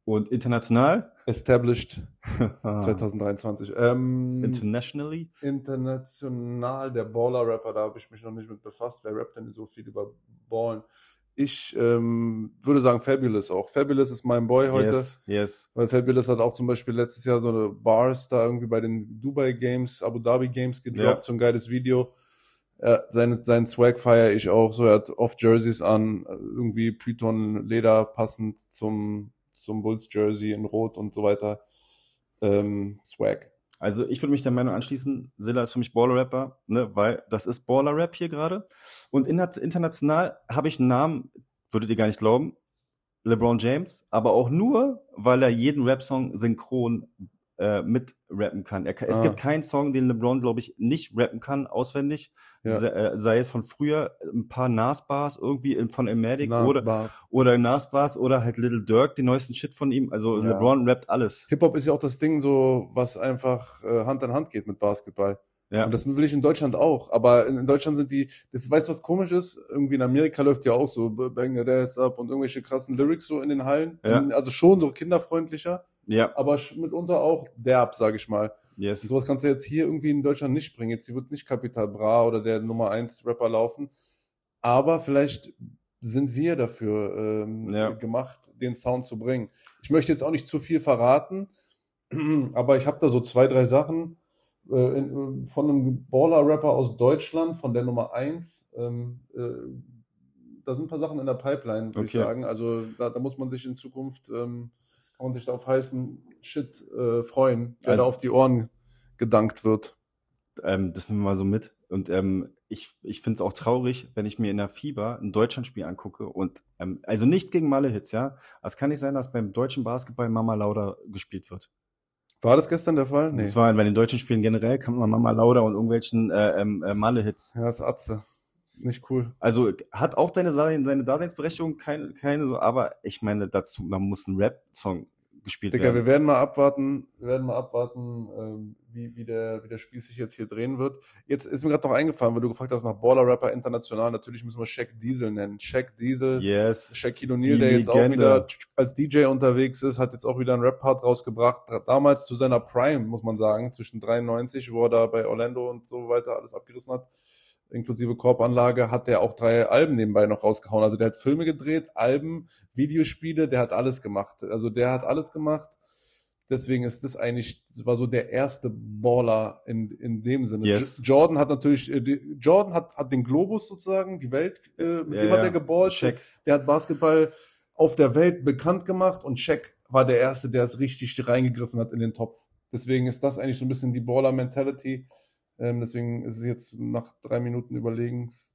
Und international? Established (laughs) Ah. 2023. Ähm, Internationally? international, der Baller-Rapper, da habe ich mich noch nicht mit befasst. Wer rappt denn so viel über Ballen? Ich ähm, würde sagen Fabulous auch. Fabulous ist mein Boy heute. Yes, yes. Weil Fabulous hat auch zum Beispiel letztes Jahr so eine Bars da irgendwie bei den Dubai Games, Abu Dhabi Games gedroppt, Ja. so ein geiles Video. Ja, seinen, seinen Swag feiere ich auch. So, er hat oft Jerseys an, irgendwie Python Leder passend zum, zum Bulls Jersey in Rot und so weiter. Ähm, Swag. Also ich würde mich der Meinung anschließen, Silla ist für mich Baller-Rapper, ne, weil das ist Baller-Rap hier gerade. Und in, international habe ich einen Namen, würdet ihr gar nicht glauben, LeBron James, aber auch nur, weil er jeden Rap-Song synchron äh, mitrappen kann. Er, es Ah. gibt keinen Song, den LeBron, glaube ich, nicht rappen kann, auswendig. Ja. Sei, äh, sei es von früher ein paar Nas-Bars irgendwie in, von Nas oder, oder Nas-Bars oder halt Little Dirk, den neuesten Shit von ihm. Also Ja. LeBron rappt alles. Hip-Hop ist ja auch das Ding so, was einfach äh, Hand in Hand geht mit Basketball. Ja. Und das will ich in Deutschland auch. Aber in, in Deutschland sind die, das weißt du, was komisch ist? Irgendwie in Amerika läuft ja auch so Bang the Ass up und irgendwelche krassen Lyrics so in den Hallen. Ja. Also schon so kinderfreundlicher, ja, aber mitunter auch derb, sag ich mal. yes. Sowas kannst du jetzt hier irgendwie in Deutschland nicht bringen. Jetzt hier wird nicht Capital Bra oder der Nummer 1 Rapper laufen. Aber vielleicht sind wir dafür ähm, Ja. gemacht, den Sound zu bringen. Ich möchte jetzt auch nicht zu viel verraten, (clears throat) aber ich habe da so zwei, drei Sachen äh, in, von einem Baller-Rapper aus Deutschland, von der Nummer 1. Ähm, äh, da sind ein paar Sachen in der Pipeline, würde ich Okay. sagen. Also da, da muss man sich in Zukunft, ähm, kann man sich da auf heißen Shit äh, freuen, der Also- da auf die Ohren gedankt wird. ähm, das nehmen wir mal so mit. Und ähm, ich, ich finde es auch traurig, wenn ich mir in der Fieber ein Deutschlandspiel angucke und ähm, also nichts gegen Malle-Hits, ja. Es kann nicht sein, dass beim deutschen Basketball Mama Lauda gespielt wird. War das gestern der Fall? Nee. Das war bei den deutschen Spielen generell kann man Mama Lauda und irgendwelchen äh, ähm, äh, Malle-Hits. ja, das ist Atze. Ist nicht cool. Also hat auch deine, seine Daseinsberechtigung, keine, keine so, aber ich meine dazu, man muss ein Rap-Song gespielt Digga, werden. wir werden mal abwarten, wir werden mal abwarten, ähm, wie, wie, der, wie der Spieß sich jetzt hier drehen wird. Jetzt ist mir gerade noch eingefallen, weil du gefragt hast nach Baller-Rapper international. Natürlich müssen wir Shaq Diesel nennen. Shaq Diesel, Yes. Shaquille O'Neal, der jetzt auch Legende. wieder als DJ unterwegs ist, hat jetzt auch wieder einen Rap-Part rausgebracht. Damals zu seiner Prime, muss man sagen, zwischen 93, wo er da bei Orlando und so weiter alles abgerissen hat, inklusive Korbanlage, hat er auch drei Alben nebenbei noch rausgehauen. Also der hat Filme gedreht, Alben, Videospiele, der hat alles gemacht. Also der hat alles gemacht. Deswegen ist das eigentlich, das war so der erste Baller in, in dem Sinne. Yes. Jordan hat natürlich, äh, Jordan hat, hat den Globus sozusagen, die Welt, äh, mit Ja, dem hat ja. er geballt. Shaq. Der hat Basketball auf der Welt bekannt gemacht und Shaq war der Erste, der es richtig reingegriffen hat in den Topf. Deswegen ist das eigentlich so ein bisschen die Baller-Mentality. Ähm, deswegen ist es jetzt nach drei Minuten Überlegens,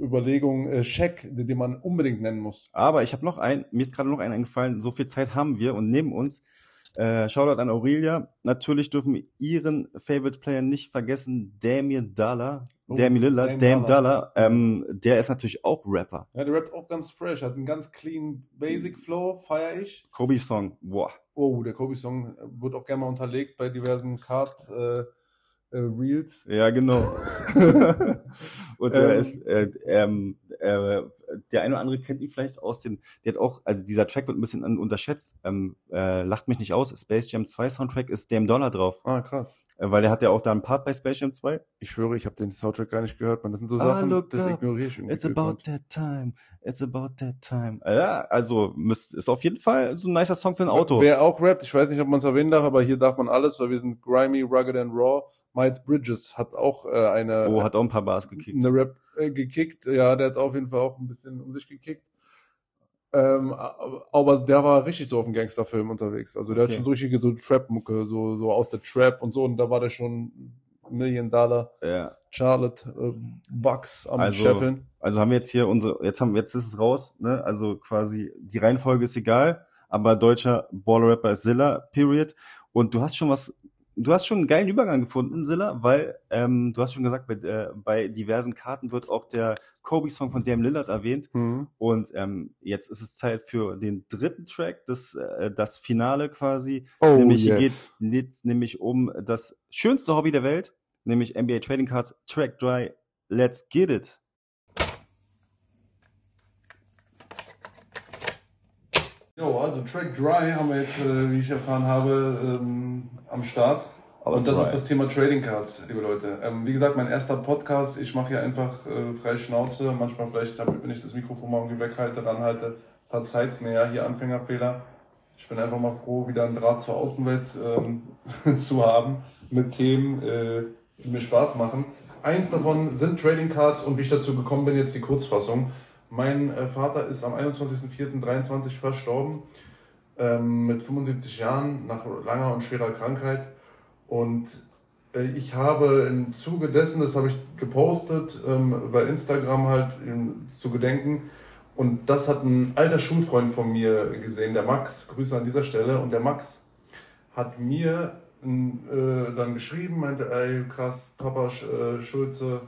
Überlegung äh, Shaq, den man unbedingt nennen muss. Aber ich habe noch einen, mir ist gerade noch einen eingefallen, so viel Zeit haben wir und neben uns Äh, Shoutout an Aurelia. Natürlich dürfen wir ihren Favorite Player nicht vergessen, Damien Dollar. Oh, Damien Lillard, Dame. Dollar. Ähm, der ist natürlich auch Rapper. Ja, der rappt auch ganz fresh, hat einen ganz clean Basic Flow, feier ich. Kobe Song, boah. Oh, der Kobe-Song wird auch gerne mal unterlegt bei diversen Card äh, Reels. Ja, genau. (laughs) Und der Ähm. ist, äh, ähm, äh, der eine oder andere kennt ihn vielleicht aus dem, der hat auch, also dieser Track wird ein bisschen unterschätzt, ähm, äh, lacht mich nicht aus, Space Jam 2 Soundtrack ist Dame Dollar drauf, Ah, krass. äh, weil der hat ja auch da einen Part bei Space Jam 2. Ich schwöre, ich habe den Soundtrack gar nicht gehört, man. Das sind so Ah, Sachen, look das ignoriere ich irgendwie. It's about that time, it's about that time. Ja, also müsst, ist auf jeden Fall so ein nicer Song für ein Auto. Wer auch rappt, ich weiß nicht, ob man es erwähnen darf, aber hier darf man alles, weil wir sind grimy, rugged and raw. Miles Bridges hat auch äh, eine, oh, hat auch ein paar Bars gekickt. eine Rap äh, gekickt. Ja, der hat auf jeden Fall auch ein bisschen um sich gekickt. Ähm, aber der war richtig so auf dem Gangsterfilm unterwegs. Also der Okay. hat schon so richtige so Trap-Mucke, so, so aus der Trap und so. Und da war der schon Million Dollar Ja. Charlotte äh, Bucks am Also- Scheffeln. Also haben wir jetzt hier unsere, jetzt haben, jetzt ist es raus, ne? Also quasi die Reihenfolge ist egal, aber deutscher Baller-Rapper ist Zilla, period. Und du hast schon was, du hast schon einen geilen Übergang gefunden, Zilla, weil ähm, du hast schon gesagt, bei, äh, bei diversen Karten wird auch der Kobe-Song von Dame Lillard erwähnt. Mhm. Und ähm, jetzt ist es Zeit für den dritten Track, das, äh, das Finale quasi. Oh, nämlich yes. geht jetzt nämlich um das schönste Hobby der Welt, nämlich NBA Trading Cards, Track Dry, Let's Get It. Jo, also Track Dry haben wir jetzt, äh, wie ich erfahren habe, ähm, am Start. Aber Und das dry. ist das Thema Trading Cards, liebe Leute. Ähm, wie gesagt, mein erster Podcast. Ich mache hier einfach äh, freie Schnauze. Manchmal vielleicht, damit wenn ich das Mikrofon mal irgendwie weghalte, ranhalte, verzeiht's mir ja, hier Anfängerfehler. Ich bin einfach mal froh, wieder einen Draht zur Außenwelt ähm, (laughs) zu haben mit Themen, äh, die mir Spaß machen. Eins davon sind Trading Cards und wie ich dazu gekommen bin, jetzt die Kurzfassung. Mein äh, Vater ist am 21.04.23 verstorben, ähm, mit 75 Jahren, nach langer und schwerer Krankheit. Und äh, ich habe im Zuge dessen, das habe ich gepostet, ähm, bei Instagram halt ähm, zu gedenken. Und das hat ein alter Schulfreund von mir gesehen, der Max. Grüße an dieser Stelle. Und der Max hat mir äh, dann geschrieben, meinte, ey, krass, Papa äh, Schulze,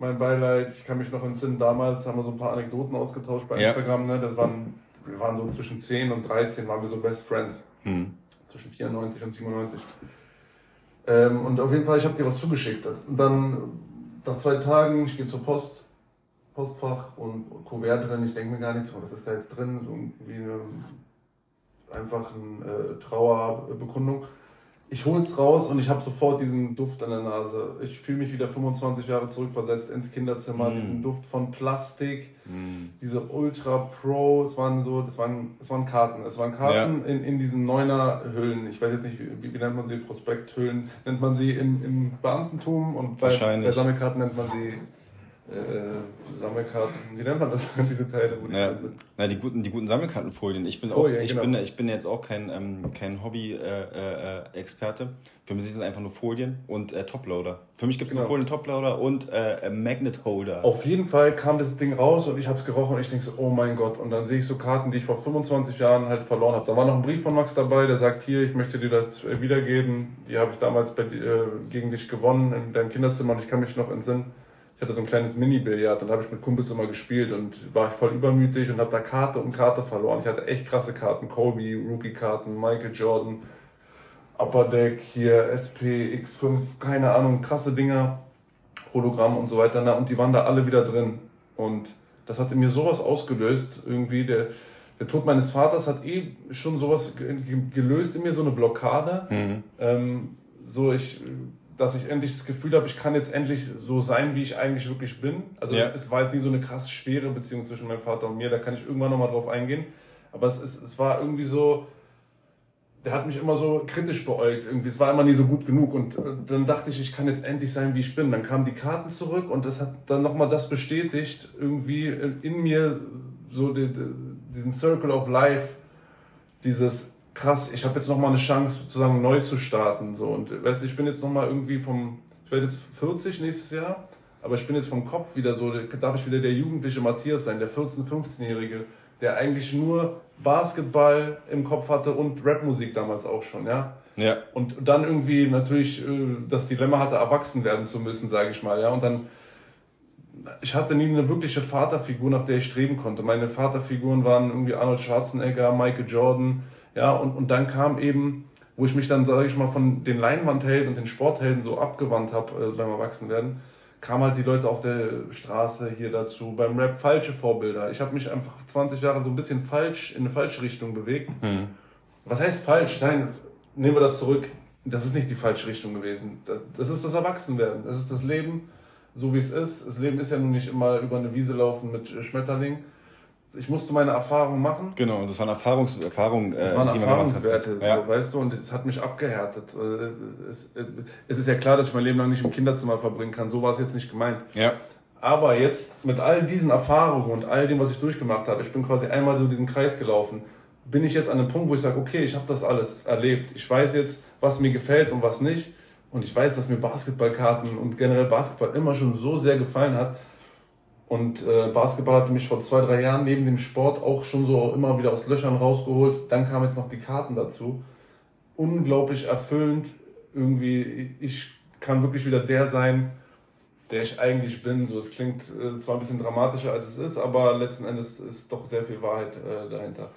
mein Beileid. Ich kann mich noch entsinnen, damals haben wir so ein paar Anekdoten ausgetauscht bei Ja. Instagram. Ne? Das waren, wir waren so zwischen 10 und 13, waren wir so Best Friends Hm. zwischen 94 und 97. Ähm, und auf jeden Fall, ich habe dir was zugeschickt. Und dann nach zwei Tagen, ich gehe zur Post, Postfach und Kuvert drin. Ich denke mir gar nicht, oh, was ist da jetzt drin? So irgendwie eine, einfach eine äh, Trauerbekundung. Ich hol's raus und ich habe sofort diesen Duft an der Nase. Ich fühle mich wieder 25 Jahre zurückversetzt ins Kinderzimmer. Mm. Diesen Duft von Plastik Hm. diese Ultra Pro, es waren so, das waren, es waren Karten. Es waren Karten in, in diesen Neuner-Hüllen. Ich weiß jetzt nicht, wie, wie nennt man sie? Prospekthüllen. Nennt man sie im, im Beamtentum und bei, bei Sammelkarten nennt man sie äh, Sammelkarten. Wie nennt man das? (laughs) Diese Teile, wo die Ja, drin sind. na, die guten, die guten Sammelkartenfolien. Ich bin Folien, auch, ich genau. bin, ich bin jetzt auch kein, ähm, kein Hobby-Experte. Äh, äh, Experte. Für mich sind es einfach nur Folien und äh, Toploader. Für mich gibt es Genau. nur Folien, Toploader und äh, äh, Magnet Holder. Auf jeden Fall kam das Ding raus und ich habe es gerochen und ich denke so, oh mein Gott. Und dann sehe ich so Karten, die ich vor 25 Jahren halt verloren habe. Da war noch ein Brief von Max dabei, der sagt, hier, ich möchte dir das äh, wiedergeben. Die habe ich damals bei, äh, gegen dich gewonnen in deinem Kinderzimmer und ich kann mich noch entsinnen. Ich hatte so ein kleines Mini-Billard und habe ich mit Kumpels immer gespielt und war ich voll übermütig und habe da Karte um Karte verloren. Ich hatte echt krasse Karten, Kobe, Rookie-Karten, Michael Jordan, Upper Deck, hier SP, X5, keine Ahnung, krasse Dinger. Hologramm und so weiter. Na, und die waren da alle wieder drin. Und das hat in mir sowas ausgelöst. Irgendwie der, der Tod meines Vaters hat eh schon sowas ge- ge- gelöst in mir, so eine Blockade. Mhm. Ähm, so ich, dass ich endlich das Gefühl habe, ich kann jetzt endlich so sein, wie ich eigentlich wirklich bin. Also Ja. es war jetzt nie so eine krass schwere Beziehung zwischen meinem Vater und mir. Da kann ich irgendwann nochmal drauf eingehen. Aber es, ist, es war irgendwie so, der hat mich immer so kritisch beäugt. Irgendwie, es war immer nie so gut genug. Und äh, dann dachte ich, ich kann jetzt endlich sein, wie ich bin. Dann kamen die Karten zurück und das hat dann nochmal das bestätigt, irgendwie in in mir so die, die, diesen Circle of Life, dieses krass, ich habe jetzt nochmal eine Chance, sozusagen neu zu starten. So. Und weißt ich bin jetzt nochmal irgendwie vom, ich werde jetzt 40 nächstes Jahr, aber ich bin jetzt vom Kopf wieder so, darf ich wieder der jugendliche Matthias sein, der 14-, 15-Jährige, der eigentlich nur Basketball im Kopf hatte und Rapmusik damals auch schon, ja. Ja. Und dann irgendwie natürlich äh, das Dilemma hatte, erwachsen werden zu müssen, sage ich mal, ja. Und dann, ich hatte nie eine wirkliche Vaterfigur, nach der ich streben konnte. Meine Vaterfiguren waren irgendwie Arnold Schwarzenegger, Michael Jordan, ja. Und, und dann kam eben, wo ich mich dann, sage ich mal, von den Leinwandhelden und den Sporthelden so abgewandt habe äh, beim Erwachsenwerden, kamen halt die Leute auf der Straße hier dazu, beim Rap falsche Vorbilder. Ich habe mich einfach 20 Jahre so ein bisschen falsch, in eine falsche Richtung bewegt. Mhm. Was heißt falsch? Nein, nehmen wir das zurück. Das ist nicht die falsche Richtung gewesen. Das, das ist das Erwachsenwerden. Das ist das Leben, so wie es ist. Das Leben ist ja nun nicht immer über eine Wiese laufen mit Schmetterling. Ich musste meine Erfahrungen machen. Genau, das waren Erfahrungs Erfahrungen. Das waren Erfahrungswerte, ja. so, weißt du, und es hat mich abgehärtet. Es, es, es, ist ja klar, dass ich mein Leben lang nicht im Kinderzimmer verbringen kann. So war es jetzt nicht gemeint. Ja. Aber jetzt mit all diesen Erfahrungen und all dem, was ich durchgemacht habe, ich bin quasi einmal durch diesen Kreis gelaufen, bin ich jetzt an einem Punkt, wo ich sage, okay, ich habe das alles erlebt. Ich weiß jetzt, was mir gefällt und was nicht. Und ich weiß, dass mir Basketballkarten und generell Basketball immer schon so sehr gefallen hat, und äh, Basketball hatte mich vor zwei, drei Jahren neben dem Sport auch schon so immer wieder aus Löchern rausgeholt. Dann kamen jetzt noch die Karten dazu. Unglaublich erfüllend. Irgendwie, ich kann wirklich wieder der sein, der ich eigentlich bin. So, es klingt äh, zwar ein bisschen dramatischer als es ist, aber letzten Endes ist doch sehr viel Wahrheit äh, dahinter.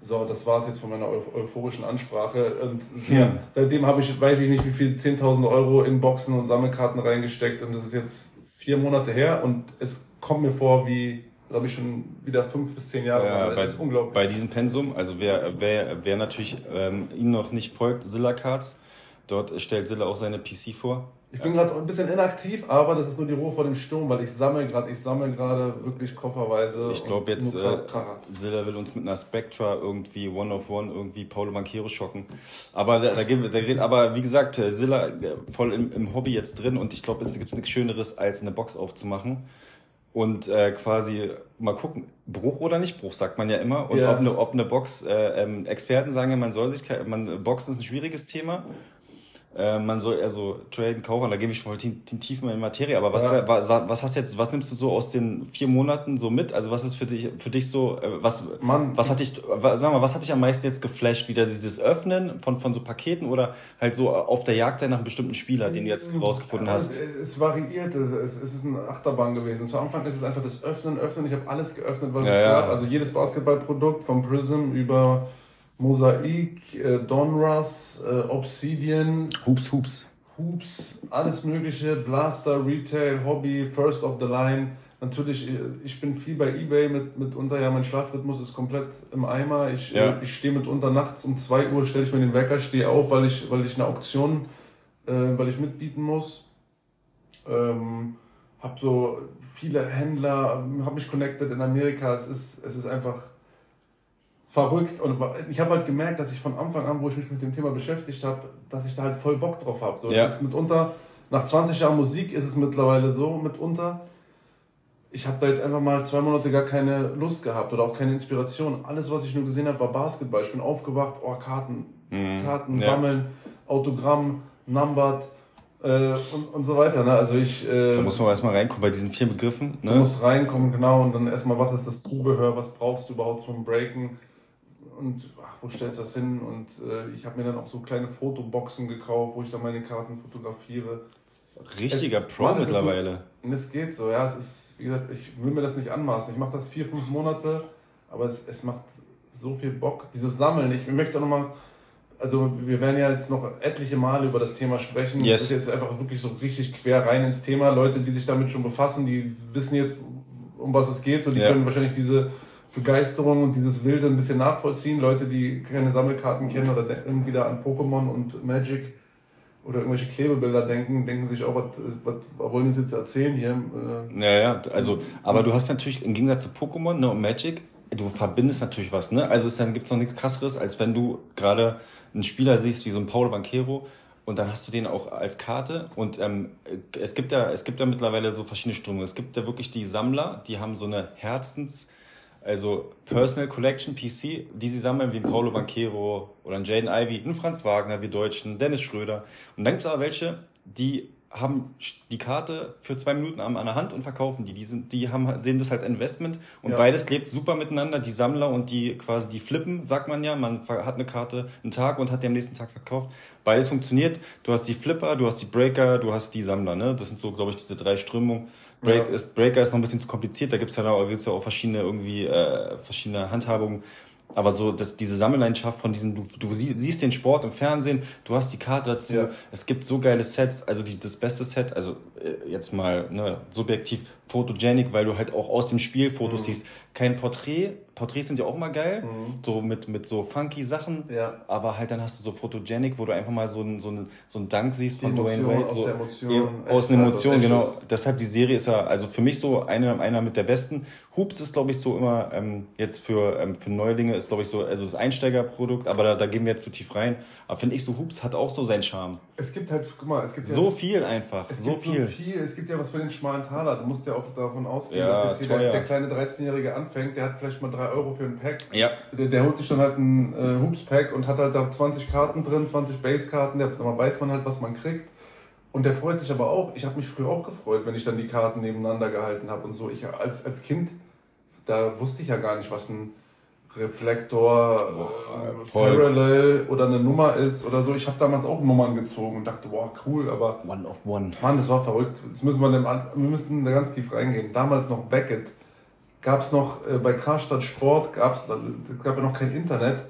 So, das war es jetzt von meiner euphorischen Ansprache. Und ja. seitdem habe ich, weiß ich nicht, wie viel, 10.000 Euro in Boxen und Sammelkarten reingesteckt. Und das ist jetzt vier Monate her und es kommt mir vor wie, glaube ich, schon wieder fünf bis zehn Jahre. Ja, bei, ist unglaublich. Bei diesem Pensum, also wer, wer, wer natürlich ähm, ihm noch nicht folgt, Zilla Cards, dort stellt Zilla auch seine PC vor. Ich bin gerade ein bisschen inaktiv, aber das ist nur die Ruhe vor dem Sturm, weil ich sammle gerade, ich sammle gerade wirklich kofferweise. Ich glaube jetzt, äh, Zilla will uns mit einer Spectra irgendwie One of One irgendwie Paulo Banquero schocken. Aber da, da, da geht, aber wie gesagt, Zilla äh, voll im, im Hobby jetzt drin und ich glaube, es gibt nichts Schöneres als eine Box aufzumachen und äh, quasi mal gucken, Bruch oder nicht Bruch, sagt man ja immer. Und ja. ob, eine, ob eine Box, äh, ähm, Experten sagen ja, man soll sich, man, Boxen ist ein schwieriges Thema. Äh, man soll eher so traden, kaufen, da gebe ich voll den, den tiefen in Materie. Aber was, ja. was, was hast jetzt, was nimmst du so aus den vier Monaten so mit? Also was ist für dich, für dich so, äh, was, Mann. was hat dich, sag mal, was hat dich am meisten jetzt geflasht? Wieder dieses Öffnen von, von so Paketen oder halt so auf der Jagd sein nach einem bestimmten Spieler, den du jetzt rausgefunden hast? Es variiert, es, es ist eine Achterbahn gewesen. Zu Anfang ist es einfach das Öffnen, Öffnen. Ich habe alles geöffnet, was ja, ich ja. Also jedes Basketballprodukt vom Prism über Mosaik, äh, Donruss, äh, Obsidian. Hoops, Hoops. Hoops, alles mögliche, Blaster, Retail, Hobby, First of the Line. Natürlich, äh, ich bin viel bei Ebay mit, mitunter, ja, mein Schlafrhythmus ist komplett im Eimer. Ich, ja. ich stehe mitunter nachts um 2 Uhr, stelle ich mir den Wecker, stehe auf, weil ich, weil ich eine Auktion, äh, weil ich mitbieten muss. Ähm, hab so viele Händler, habe mich connected in Amerika. Es ist, es ist einfach verrückt und ich habe halt gemerkt, dass ich von Anfang an, wo ich mich mit dem Thema beschäftigt habe, dass ich da halt voll Bock drauf habe. So, ja. ist mitunter, nach 20 Jahren Musik ist es mittlerweile so mitunter, ich habe da jetzt einfach mal zwei Monate gar keine Lust gehabt oder auch keine Inspiration. Alles, was ich nur gesehen habe, war Basketball. Ich bin aufgewacht, oh, Karten, mhm. Karten ja. sammeln, Autogramm, Numbered, äh, und, und so weiter. Ne? Also ich, äh, da muss man erstmal reinkommen bei diesen vier Begriffen. Ne? Du musst reinkommen, genau, und dann erstmal, was ist das Zubehör, was brauchst du überhaupt zum Breaken? Und ach, wo stellst du das hin? Und äh, ich habe mir dann auch so kleine Fotoboxen gekauft, wo ich dann meine Karten fotografiere. Richtiger es, Pro Mann, mittlerweile. Und es geht so, ja. Es ist, wie gesagt, ich will mir das nicht anmaßen. Ich mache das vier, fünf Monate, aber es, es macht so viel Bock. Dieses Sammeln, ich möchte auch nochmal, also wir werden ja jetzt noch etliche Male über das Thema sprechen. Yes. Das ist jetzt einfach wirklich so richtig quer rein ins Thema. Leute, die sich damit schon befassen, die wissen jetzt, um was es geht und die ja. können wahrscheinlich diese Begeisterung und dieses Wilde ein bisschen nachvollziehen. Leute, die keine Sammelkarten kennen oder irgendwie da an Pokémon und Magic oder irgendwelche Klebebilder denken, denken sich auch, was, was, was wollen die jetzt erzählen hier? Äh, ja, ja, also, aber du hast natürlich im Gegensatz zu Pokémon ne, und Magic, du verbindest natürlich was, ne? Also es gibt's noch nichts krasseres, als wenn du gerade einen Spieler siehst wie so ein Paul Banquero und dann hast du den auch als Karte und ähm, es gibt ja es gibt ja mittlerweile so verschiedene Strömungen. Es gibt ja wirklich die Sammler, die haben so eine Herzens also Personal Collection PC, die sie sammeln, wie ein Paulo Banquero oder ein Jaden Ivy, ein Franz Wagner, wie Deutschen, Dennis Schröder. Und dann gibt es aber welche, die haben die Karte für zwei Minuten an der Hand und verkaufen die. Die, sind, die haben, sehen das als Investment und ja. beides lebt super miteinander. Die Sammler und die quasi die flippen, sagt man ja. Man hat eine Karte einen Tag und hat die am nächsten Tag verkauft. Beides funktioniert. Du hast die Flipper, du hast die Breaker, du hast die Sammler. Ne? Das sind so, glaube ich, diese drei Strömungen. Break ja. ist, Breaker ist noch ein bisschen zu kompliziert. Da gibt's ja, da gibt's ja auch verschiedene irgendwie äh, verschiedene Handhabungen. Aber so, dass diese Sammelleidenschaft von diesen, du, du siehst den Sport im Fernsehen, du hast die Karte dazu, ja. es gibt so geile Sets, also die, das beste Set, also äh, jetzt mal ne, subjektiv, Photogenic, weil du halt auch aus dem Spiel Fotos mhm. siehst. Kein Porträt, Porträts sind ja auch immer geil, mhm. so mit, mit so funky Sachen, ja. aber halt dann hast du so Photogenic, wo du einfach mal so einen so einen, so einen Dank siehst von Dwayne Wade. Aus so, der Emotion. Aus einer Emotion, genau. Deshalb die Serie ist ja, also für mich so einer, einer mit der besten. Hoops ist, glaube ich, so immer, ähm, jetzt für, ähm, für Neulinge ist, glaube ich, so, also das Einsteigerprodukt, aber da, da gehen wir jetzt zu tief rein. Aber finde ich so, Hoops hat auch so seinen Charme. Es gibt halt, guck mal, es gibt so ja, viel einfach, so viel. so viel. Es gibt ja was für den schmalen Taler. Du musst ja auch davon ausgehen, ja, dass jetzt hier der, der, kleine 13-Jährige anfängt, der hat vielleicht mal drei Euro für ein Pack. Ja. Der, der holt sich dann halt ein äh, Hoops-Pack und hat halt da 20 Karten drin, 20 Base-Karten, da weiß man halt, was man kriegt. Und der freut sich aber auch. Ich habe mich früher auch gefreut, wenn ich dann die Karten nebeneinander gehalten habe und so. Ich als, als Kind, da wusste ich ja gar nicht, was ein Reflektor, oh, Parallel oder eine Nummer ist oder so. Ich habe damals auch Nummern gezogen und dachte, boah, cool, aber. One of one. Mann, das war verrückt. Jetzt müssen wir, dem, wir müssen da ganz tief reingehen. Damals noch Beckett. Gab es noch äh, bei Karstadt Sport, gab's, es gab ja noch kein Internet.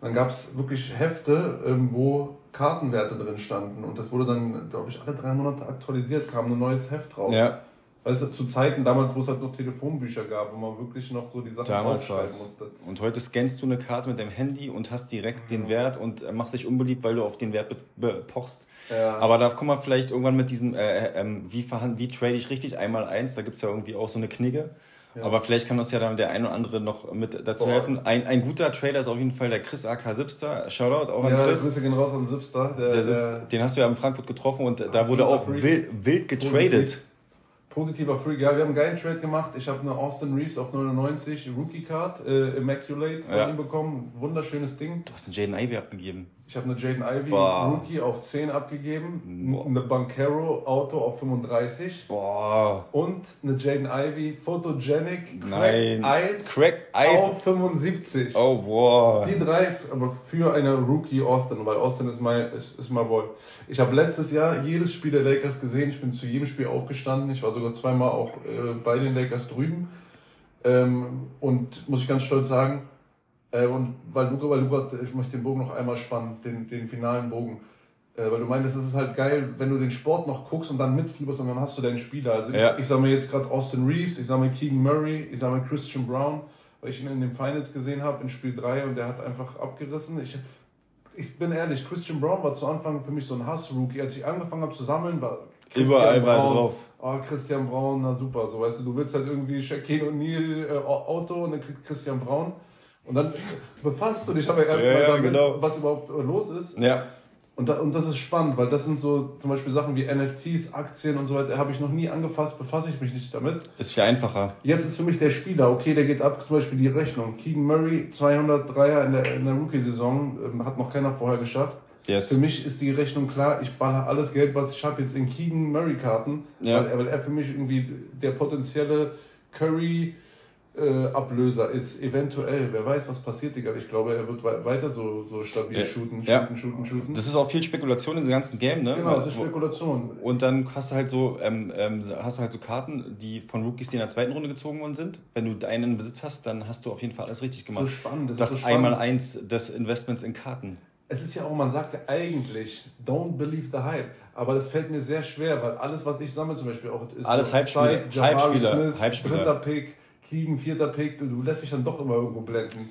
Dann gab es wirklich Hefte, ähm, wo Kartenwerte drin standen. Und das wurde dann, glaube ich, alle drei Monate aktualisiert, kam ein neues Heft raus. Ja. Weißt du, zu Zeiten damals, wo es halt noch Telefonbücher gab, wo man wirklich noch so die Sachen damals musste. Und heute scannst du eine Karte mit deinem Handy und hast direkt den Wert und äh, machst dich unbeliebt, weil du auf den Wert pochst. Ja. Aber da kommen wir vielleicht irgendwann mit diesem, äh, äh, ähm, wie, wie trade ich richtig einmal eins, da gibt's ja irgendwie auch so eine Knigge. Ja. Aber vielleicht kann uns ja dann der ein oder andere noch mit dazu Boah. helfen. Ein, ein guter Trader ist auf jeden Fall der Chris AK Sipster. Shoutout auch an ja, Chris. Grüße gehen raus an Sipster. Der, der, der, den hast du ja in Frankfurt getroffen und da wurde auch wild, wild getradet positiver Freak. Ja, wir haben einen geilen Trade gemacht. Ich habe eine Austin Reeves auf 99 Rookie Card, äh, Immaculate von ja. ihm bekommen. Wunderschönes Ding. Du hast einen Jaden Ivy abgegeben. Ich habe eine Jaden Ivy Boah. Rookie auf 10 abgegeben, Boah. eine Bankero Auto auf 35 Boah. und eine Jaden Ivy Photogenic Crack Ice, Crack Ice auf 75. Oh boah. Die drei, aber für eine Rookie Austin, weil Austin ist mein ist, ist mein Boy. Ich habe letztes Jahr jedes Spiel der Lakers gesehen. Ich bin zu jedem Spiel aufgestanden. Ich war sogar zweimal auch äh, bei den Lakers drüben. Ähm, und muss ich ganz stolz sagen, äh, und weil Luca, weil Luca, ich möchte den Bogen noch einmal spannen, den, den finalen Bogen. Äh, weil du meinst, es ist halt geil, wenn du den Sport noch guckst und dann mitfieberst und dann hast du deinen Spieler. Also ja. ich, ich sammle jetzt gerade Austin Reeves, ich sammle Keegan Murray, ich sammle Christian Brown, weil ich ihn in den Finals gesehen habe, in Spiel 3 und der hat einfach abgerissen. Ich, ich bin ehrlich, Christian Brown war zu Anfang für mich so ein Hass-Rookie. Als ich angefangen habe zu sammeln, war Christian Überall Braun, war drauf. Oh, Christian Braun, na super. So, weißt du, du willst halt irgendwie Shaquille O'Neal äh, Auto und dann kriegt Christian Braun. Und dann befasst du dich aber erstmal ja, damit, genau. was überhaupt los ist. Ja. Und, da, und das ist spannend, weil das sind so zum Beispiel Sachen wie NFTs, Aktien und so weiter, habe ich noch nie angefasst, befasse ich mich nicht damit. Ist viel einfacher. Jetzt ist für mich der Spieler, okay, der geht ab, zum Beispiel die Rechnung. Keegan Murray, 203er in der, in der Rookie-Saison, ähm, hat noch keiner vorher geschafft. Yes. Für mich ist die Rechnung klar, ich baller alles Geld, was ich habe, jetzt in Keegan Murray-Karten, ja. weil, weil er für mich irgendwie der potenzielle Curry, äh, Ablöser ist, eventuell. Wer weiß, was passiert, Digga. Ich glaube, er wird weiter so, so stabil ja. shooten, ja. shooten, shooten, shooten. Das ist auch viel Spekulation in diesem ganzen Game, ne? Genau, das ist Spekulation. Und dann hast du halt so, ähm, ähm, hast du halt so Karten, die von Rookies, die in der zweiten Runde gezogen worden sind. Wenn du einen in Besitz hast, dann hast du auf jeden Fall alles richtig gemacht. So spannend. Das, das ist so einmal eins des Investments in Karten. Es ist ja auch, man sagt ja eigentlich, don't believe the hype. Aber das fällt mir sehr schwer, weil alles, was ich sammle, zum Beispiel auch ist alles Hype-Spieler, Hype-Spieler, Hype-Spieler. Dritter Pick, kriegen, vierter Pick, du, lässt dich dann doch immer irgendwo blenden.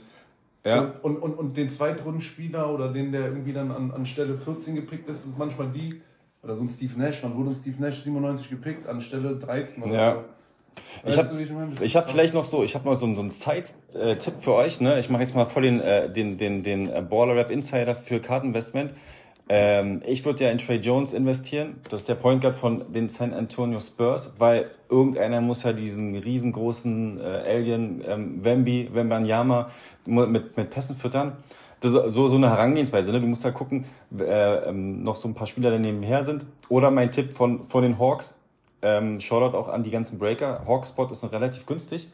Ja. Und, und, und den Zweitrundenspieler oder den, der irgendwie dann an, an Stelle 14 gepickt ist, sind manchmal die, oder so ein Steve Nash, wann wurde ein Steve Nash 97 gepickt, an Stelle 13 oder ja. so. Ich habe ich hab vielleicht noch so, ich habe mal so, so einen Side-Tipp für euch. Ne? Ich mache jetzt mal voll den, äh, den, den, den Baller Rap Insider für Karteninvestment. Ähm, ich würde ja in Trey Jones investieren. Das ist der Point Guard von den San Antonio Spurs, weil irgendeiner muss ja diesen riesengroßen äh, Alien ähm, Wemby, Wembanyama mit, mit Pässen füttern. das ist so, so eine Herangehensweise. Ne? Du musst halt gucken, äh, ähm, noch so ein paar Spieler, die nebenher sind. Oder mein Tipp von, von den Hawks, ähm, Shoutout auch an die ganzen Breaker. Hawkspot ist noch relativ günstig.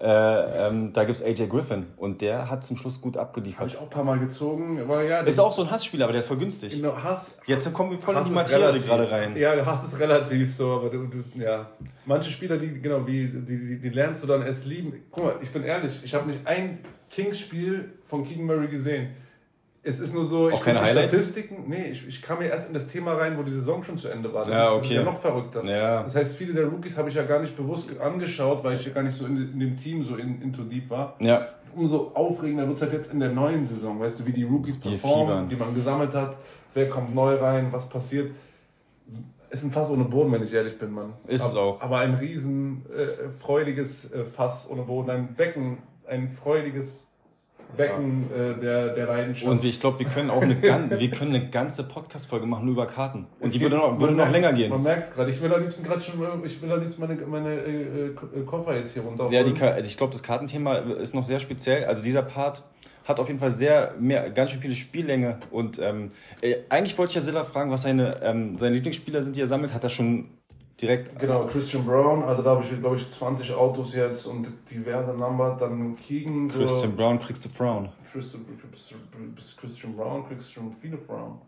Äh, ähm, da gibt's AJ Griffin und der hat zum Schluss gut Habe abgeliefert. ich auch ein paar Mal gezogen. Aber ja, Ist auch so ein Hassspieler, aber der ist voll günstig. Genau, Hass, Jetzt kommen wir voll in Hass die ist Materie gerade rein. Ja, Hass ist relativ so, aber du, du, ja. Manche Spieler, die, genau, wie, die, die, die lernst du dann erst lieben. Guck mal, ich bin ehrlich, ich habe nicht ein Kings-Spiel von Keegan Murray gesehen. Es ist nur so, ich Auch keine guck die Highlights? Statistiken, nee, ich, ich kam ja erst in das Thema rein, wo die Saison schon zu Ende war. Das, Ja, ist, das ist okay. ja noch verrückter. Ja. Das heißt, viele der Rookies habe ich ja gar nicht bewusst angeschaut, weil ich ja gar nicht so in, in dem Team so in, into deep war. Ja, umso aufregender wird halt jetzt in der neuen Saison. Weißt du, wie die Rookies Die performen, fiebern. die man gesammelt hat, wer kommt neu rein, was passiert. Es ist ein Fass ohne Boden, wenn ich ehrlich bin, Mann. Ist es aber, auch. Aber ein riesen äh, freudiges äh, Fass ohne Boden, ein Becken, ein freudiges Becken äh, der, der Leidenschaft. und ich glaube, wir können auch eine, gan wir können eine ganze Podcast-Folge machen nur über Karten. Und Es die geht- würde noch, würde noch merkt- länger gehen. Man merkt gerade, ich will am liebsten gerade schon, ich will am liebsten meine, meine äh, äh, Koffer jetzt hier runter. Ja, die, also ich glaube, das Kartenthema ist noch sehr speziell. Also dieser Part hat auf jeden Fall sehr mehr, ganz schön viele Spiellänge. Und ähm, äh, eigentlich wollte ich ja Silla fragen, was seine, ähm, seine Lieblingsspieler sind, die er sammelt. Hat er schon direkt. Genau, Christian Brown, also da habe ich, glaube ich, 20 Autos jetzt und diverse Number, dann Keegan. so- Christian Brown kriegst du Frown. Christian, Christian Brown, Christian viele Brown.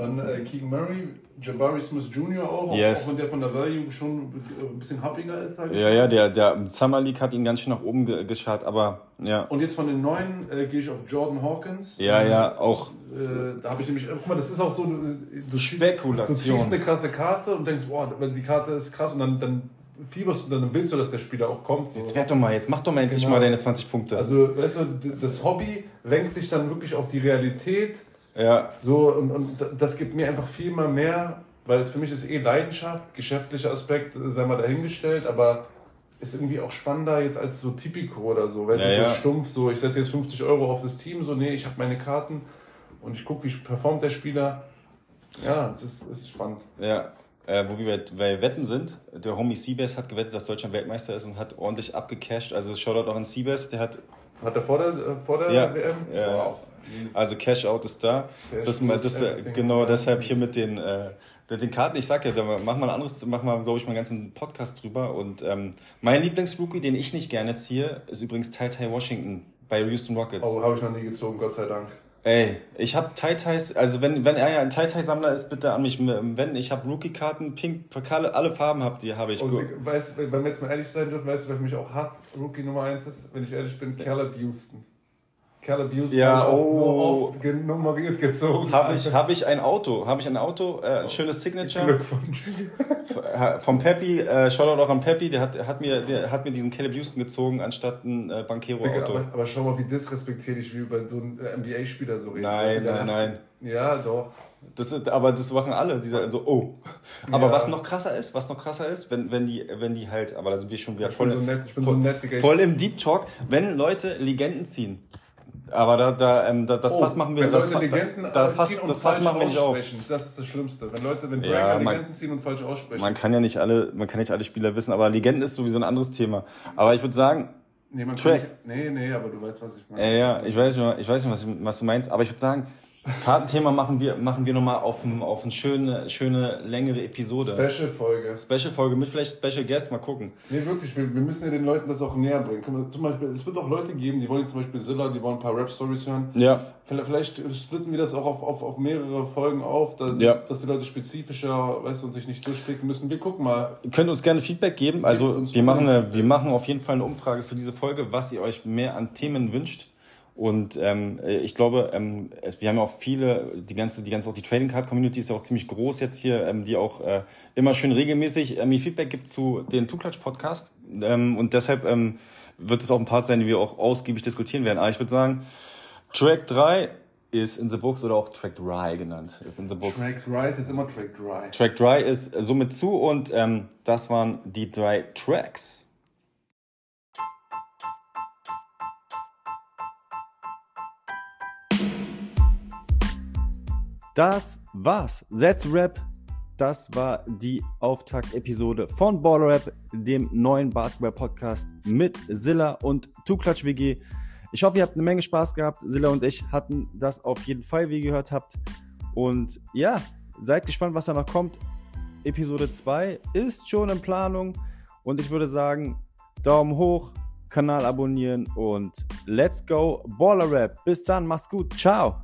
Dann äh, Keegan Murray, Jabari Smith Jr. auch, Yes. auch wenn der von der Value schon äh, ein bisschen happiger ist, sag ich Ja, mal. ja, der, der Summer League hat ihn ganz schön nach oben ge geschart, aber ja. Und jetzt von den neuen äh, gehe ich auf Jordan Hawkins. Ja, ja, auch Äh, da habe ich nämlich, guck mal, das ist auch so, äh, du, Spekulation. du ziehst eine krasse Karte und denkst, boah, die Karte ist krass und dann, dann fieberst du, dann willst du, dass der Spieler auch kommt. So. Jetzt werd doch mal, jetzt mach doch mal endlich Genau. mal deine 20 Punkte. Also, weißt du, das Hobby lenkt dich dann wirklich auf die Realität. Ja, So, und, und das gibt mir einfach viel mal mehr, weil für mich ist eh Leidenschaft, geschäftlicher Aspekt, äh, sei mal dahingestellt, aber ist irgendwie auch spannender jetzt als so Typico oder so. Weißt Ja, du, so ja. stumpf, so ich setze jetzt 50 Euro auf das Team, so, nee, ich habe meine Karten und ich gucke, wie performt der Spieler. Ja, es ist, es ist spannend. ja. Äh, wo wir bei Wetten sind, der Homie Seabass hat gewettet, dass Deutschland Weltmeister ist und hat ordentlich abgecashed. Also Shoutout auch an Seabass, der hat Hat er vor der, äh, vor der Ja, WM? ja. Wow. Also Cash Out ist da. Das, das, äh, genau deshalb hier mit den, äh, den Karten. Ich sag ja, da machen wir ein anderes, machen wir, glaube ich, mal einen ganzen Podcast drüber. Und ähm, mein Lieblingsrookie, den ich nicht gerne ziehe, ist übrigens Tai Tai Washington bei Houston Rockets. Oh, habe ich noch nie gezogen, Gott sei Dank. Ey, ich habe Tai Tais, also wenn, wenn er ja ein Tai Tai Sammler ist, bitte an mich wenden. Ich habe Rookie-Karten, pink, alle, alle Farben habt ihr, habe ich. Und weißt, wenn wir jetzt mal ehrlich sein dürfen, weißt du, wer mich auch hasst, Rookie Nummer 1 ist, wenn ich ehrlich bin, Caleb Houston. Caleb Houston Ja, ich oh. so oft genummeriert gezogen. Habe ich, hab ich ein Auto, habe ich ein Auto, äh, ein schönes Signature. Glückwunsch. Vom Peppi, äh, Shoutout auch an Peppi, der hat, hat, mir, der hat mir diesen Caleb Houston gezogen, anstatt ein äh, Digga, Banquero-Auto. aber, aber schau mal, wie disrespektierlich wir über so einen äh, NBA-Spieler so reden. Nein, der nein, nein. Ja, doch. Das ist, aber das machen alle, die sagen so, oh. Aber Ja. was noch krasser ist, was noch krasser ist, wenn, wenn die, wenn die halt, aber da sind wir schon wieder Ich voll, bin so nett, ich bin so nett. Ich- voll im Deep Talk, wenn Leute Legenden ziehen. Aber da, da, ähm, da das Oh, Fass machen wir, wenn das, Leute Legenden da, da Fass, und das Fass falsch machen wir nicht auf. Das ist das Schlimmste. Wenn Leute, wenn Ja, Breaker Legenden ziehen und falsch aussprechen. Man kann ja nicht alle, man kann nicht alle Spieler wissen, aber Legenden ist sowieso ein anderes Thema. Aber ich würde sagen, nee, man Track. kann nicht, nee, nee, aber du weißt, was ich meine. äh, ja, ich weiß nicht, ich weiß nicht, was, was du meinst, aber ich würde sagen, Kartenthema machen wir, machen wir nochmal auf, ein, auf eine schöne, schöne, längere Episode. Special-Folge. Special-Folge mit vielleicht Special Guest, mal gucken. Nee, wirklich, wir, wir müssen ja den Leuten das auch näher bringen. Zum Beispiel, es wird auch Leute geben, die wollen jetzt zum Beispiel Zilla, die wollen ein paar Rap-Stories hören. Ja, Vielleicht, splitten wir das auch auf, auf, auf mehrere Folgen auf, da, Ja. dass die Leute spezifischer, weißt du, und sich nicht durchklicken müssen. Wir gucken mal. Ihr könnt uns gerne Feedback geben. Also wir machen, eine, wir machen auf jeden Fall eine Umfrage für diese Folge, was ihr euch mehr an Themen wünscht. Und ähm, ich glaube, ähm, es, wir haben ja auch viele, die ganze, die ganze auch die Trading Card Community ist ja auch ziemlich groß jetzt hier, ähm, die auch äh, immer schön regelmäßig äh, mir Feedback gibt zu den Two Clutch Podcast. Ähm, und deshalb ähm, wird es auch ein Part sein, den wir auch ausgiebig diskutieren werden. Aber ich würde sagen, Track 3 ist in the books oder auch Track Dry genannt, ist in the books. Track Dry ist jetzt immer Track Dry. Track Dry ist somit zu und ähm, das waren die drei Tracks. Das war's. That's Rap. Das war die Auftakt-Episode von Baller Rap, dem neuen Basketball-Podcast mit Zilla und Clutch WG. Ich hoffe, ihr habt eine Menge Spaß gehabt. Silla und ich hatten das auf jeden Fall, wie ihr gehört habt. Und ja, seid gespannt, was da noch kommt. Episode 2 ist schon in Planung. Und ich würde sagen, Daumen hoch, Kanal abonnieren und let's go Baller Rap. Bis dann, macht's gut. Ciao.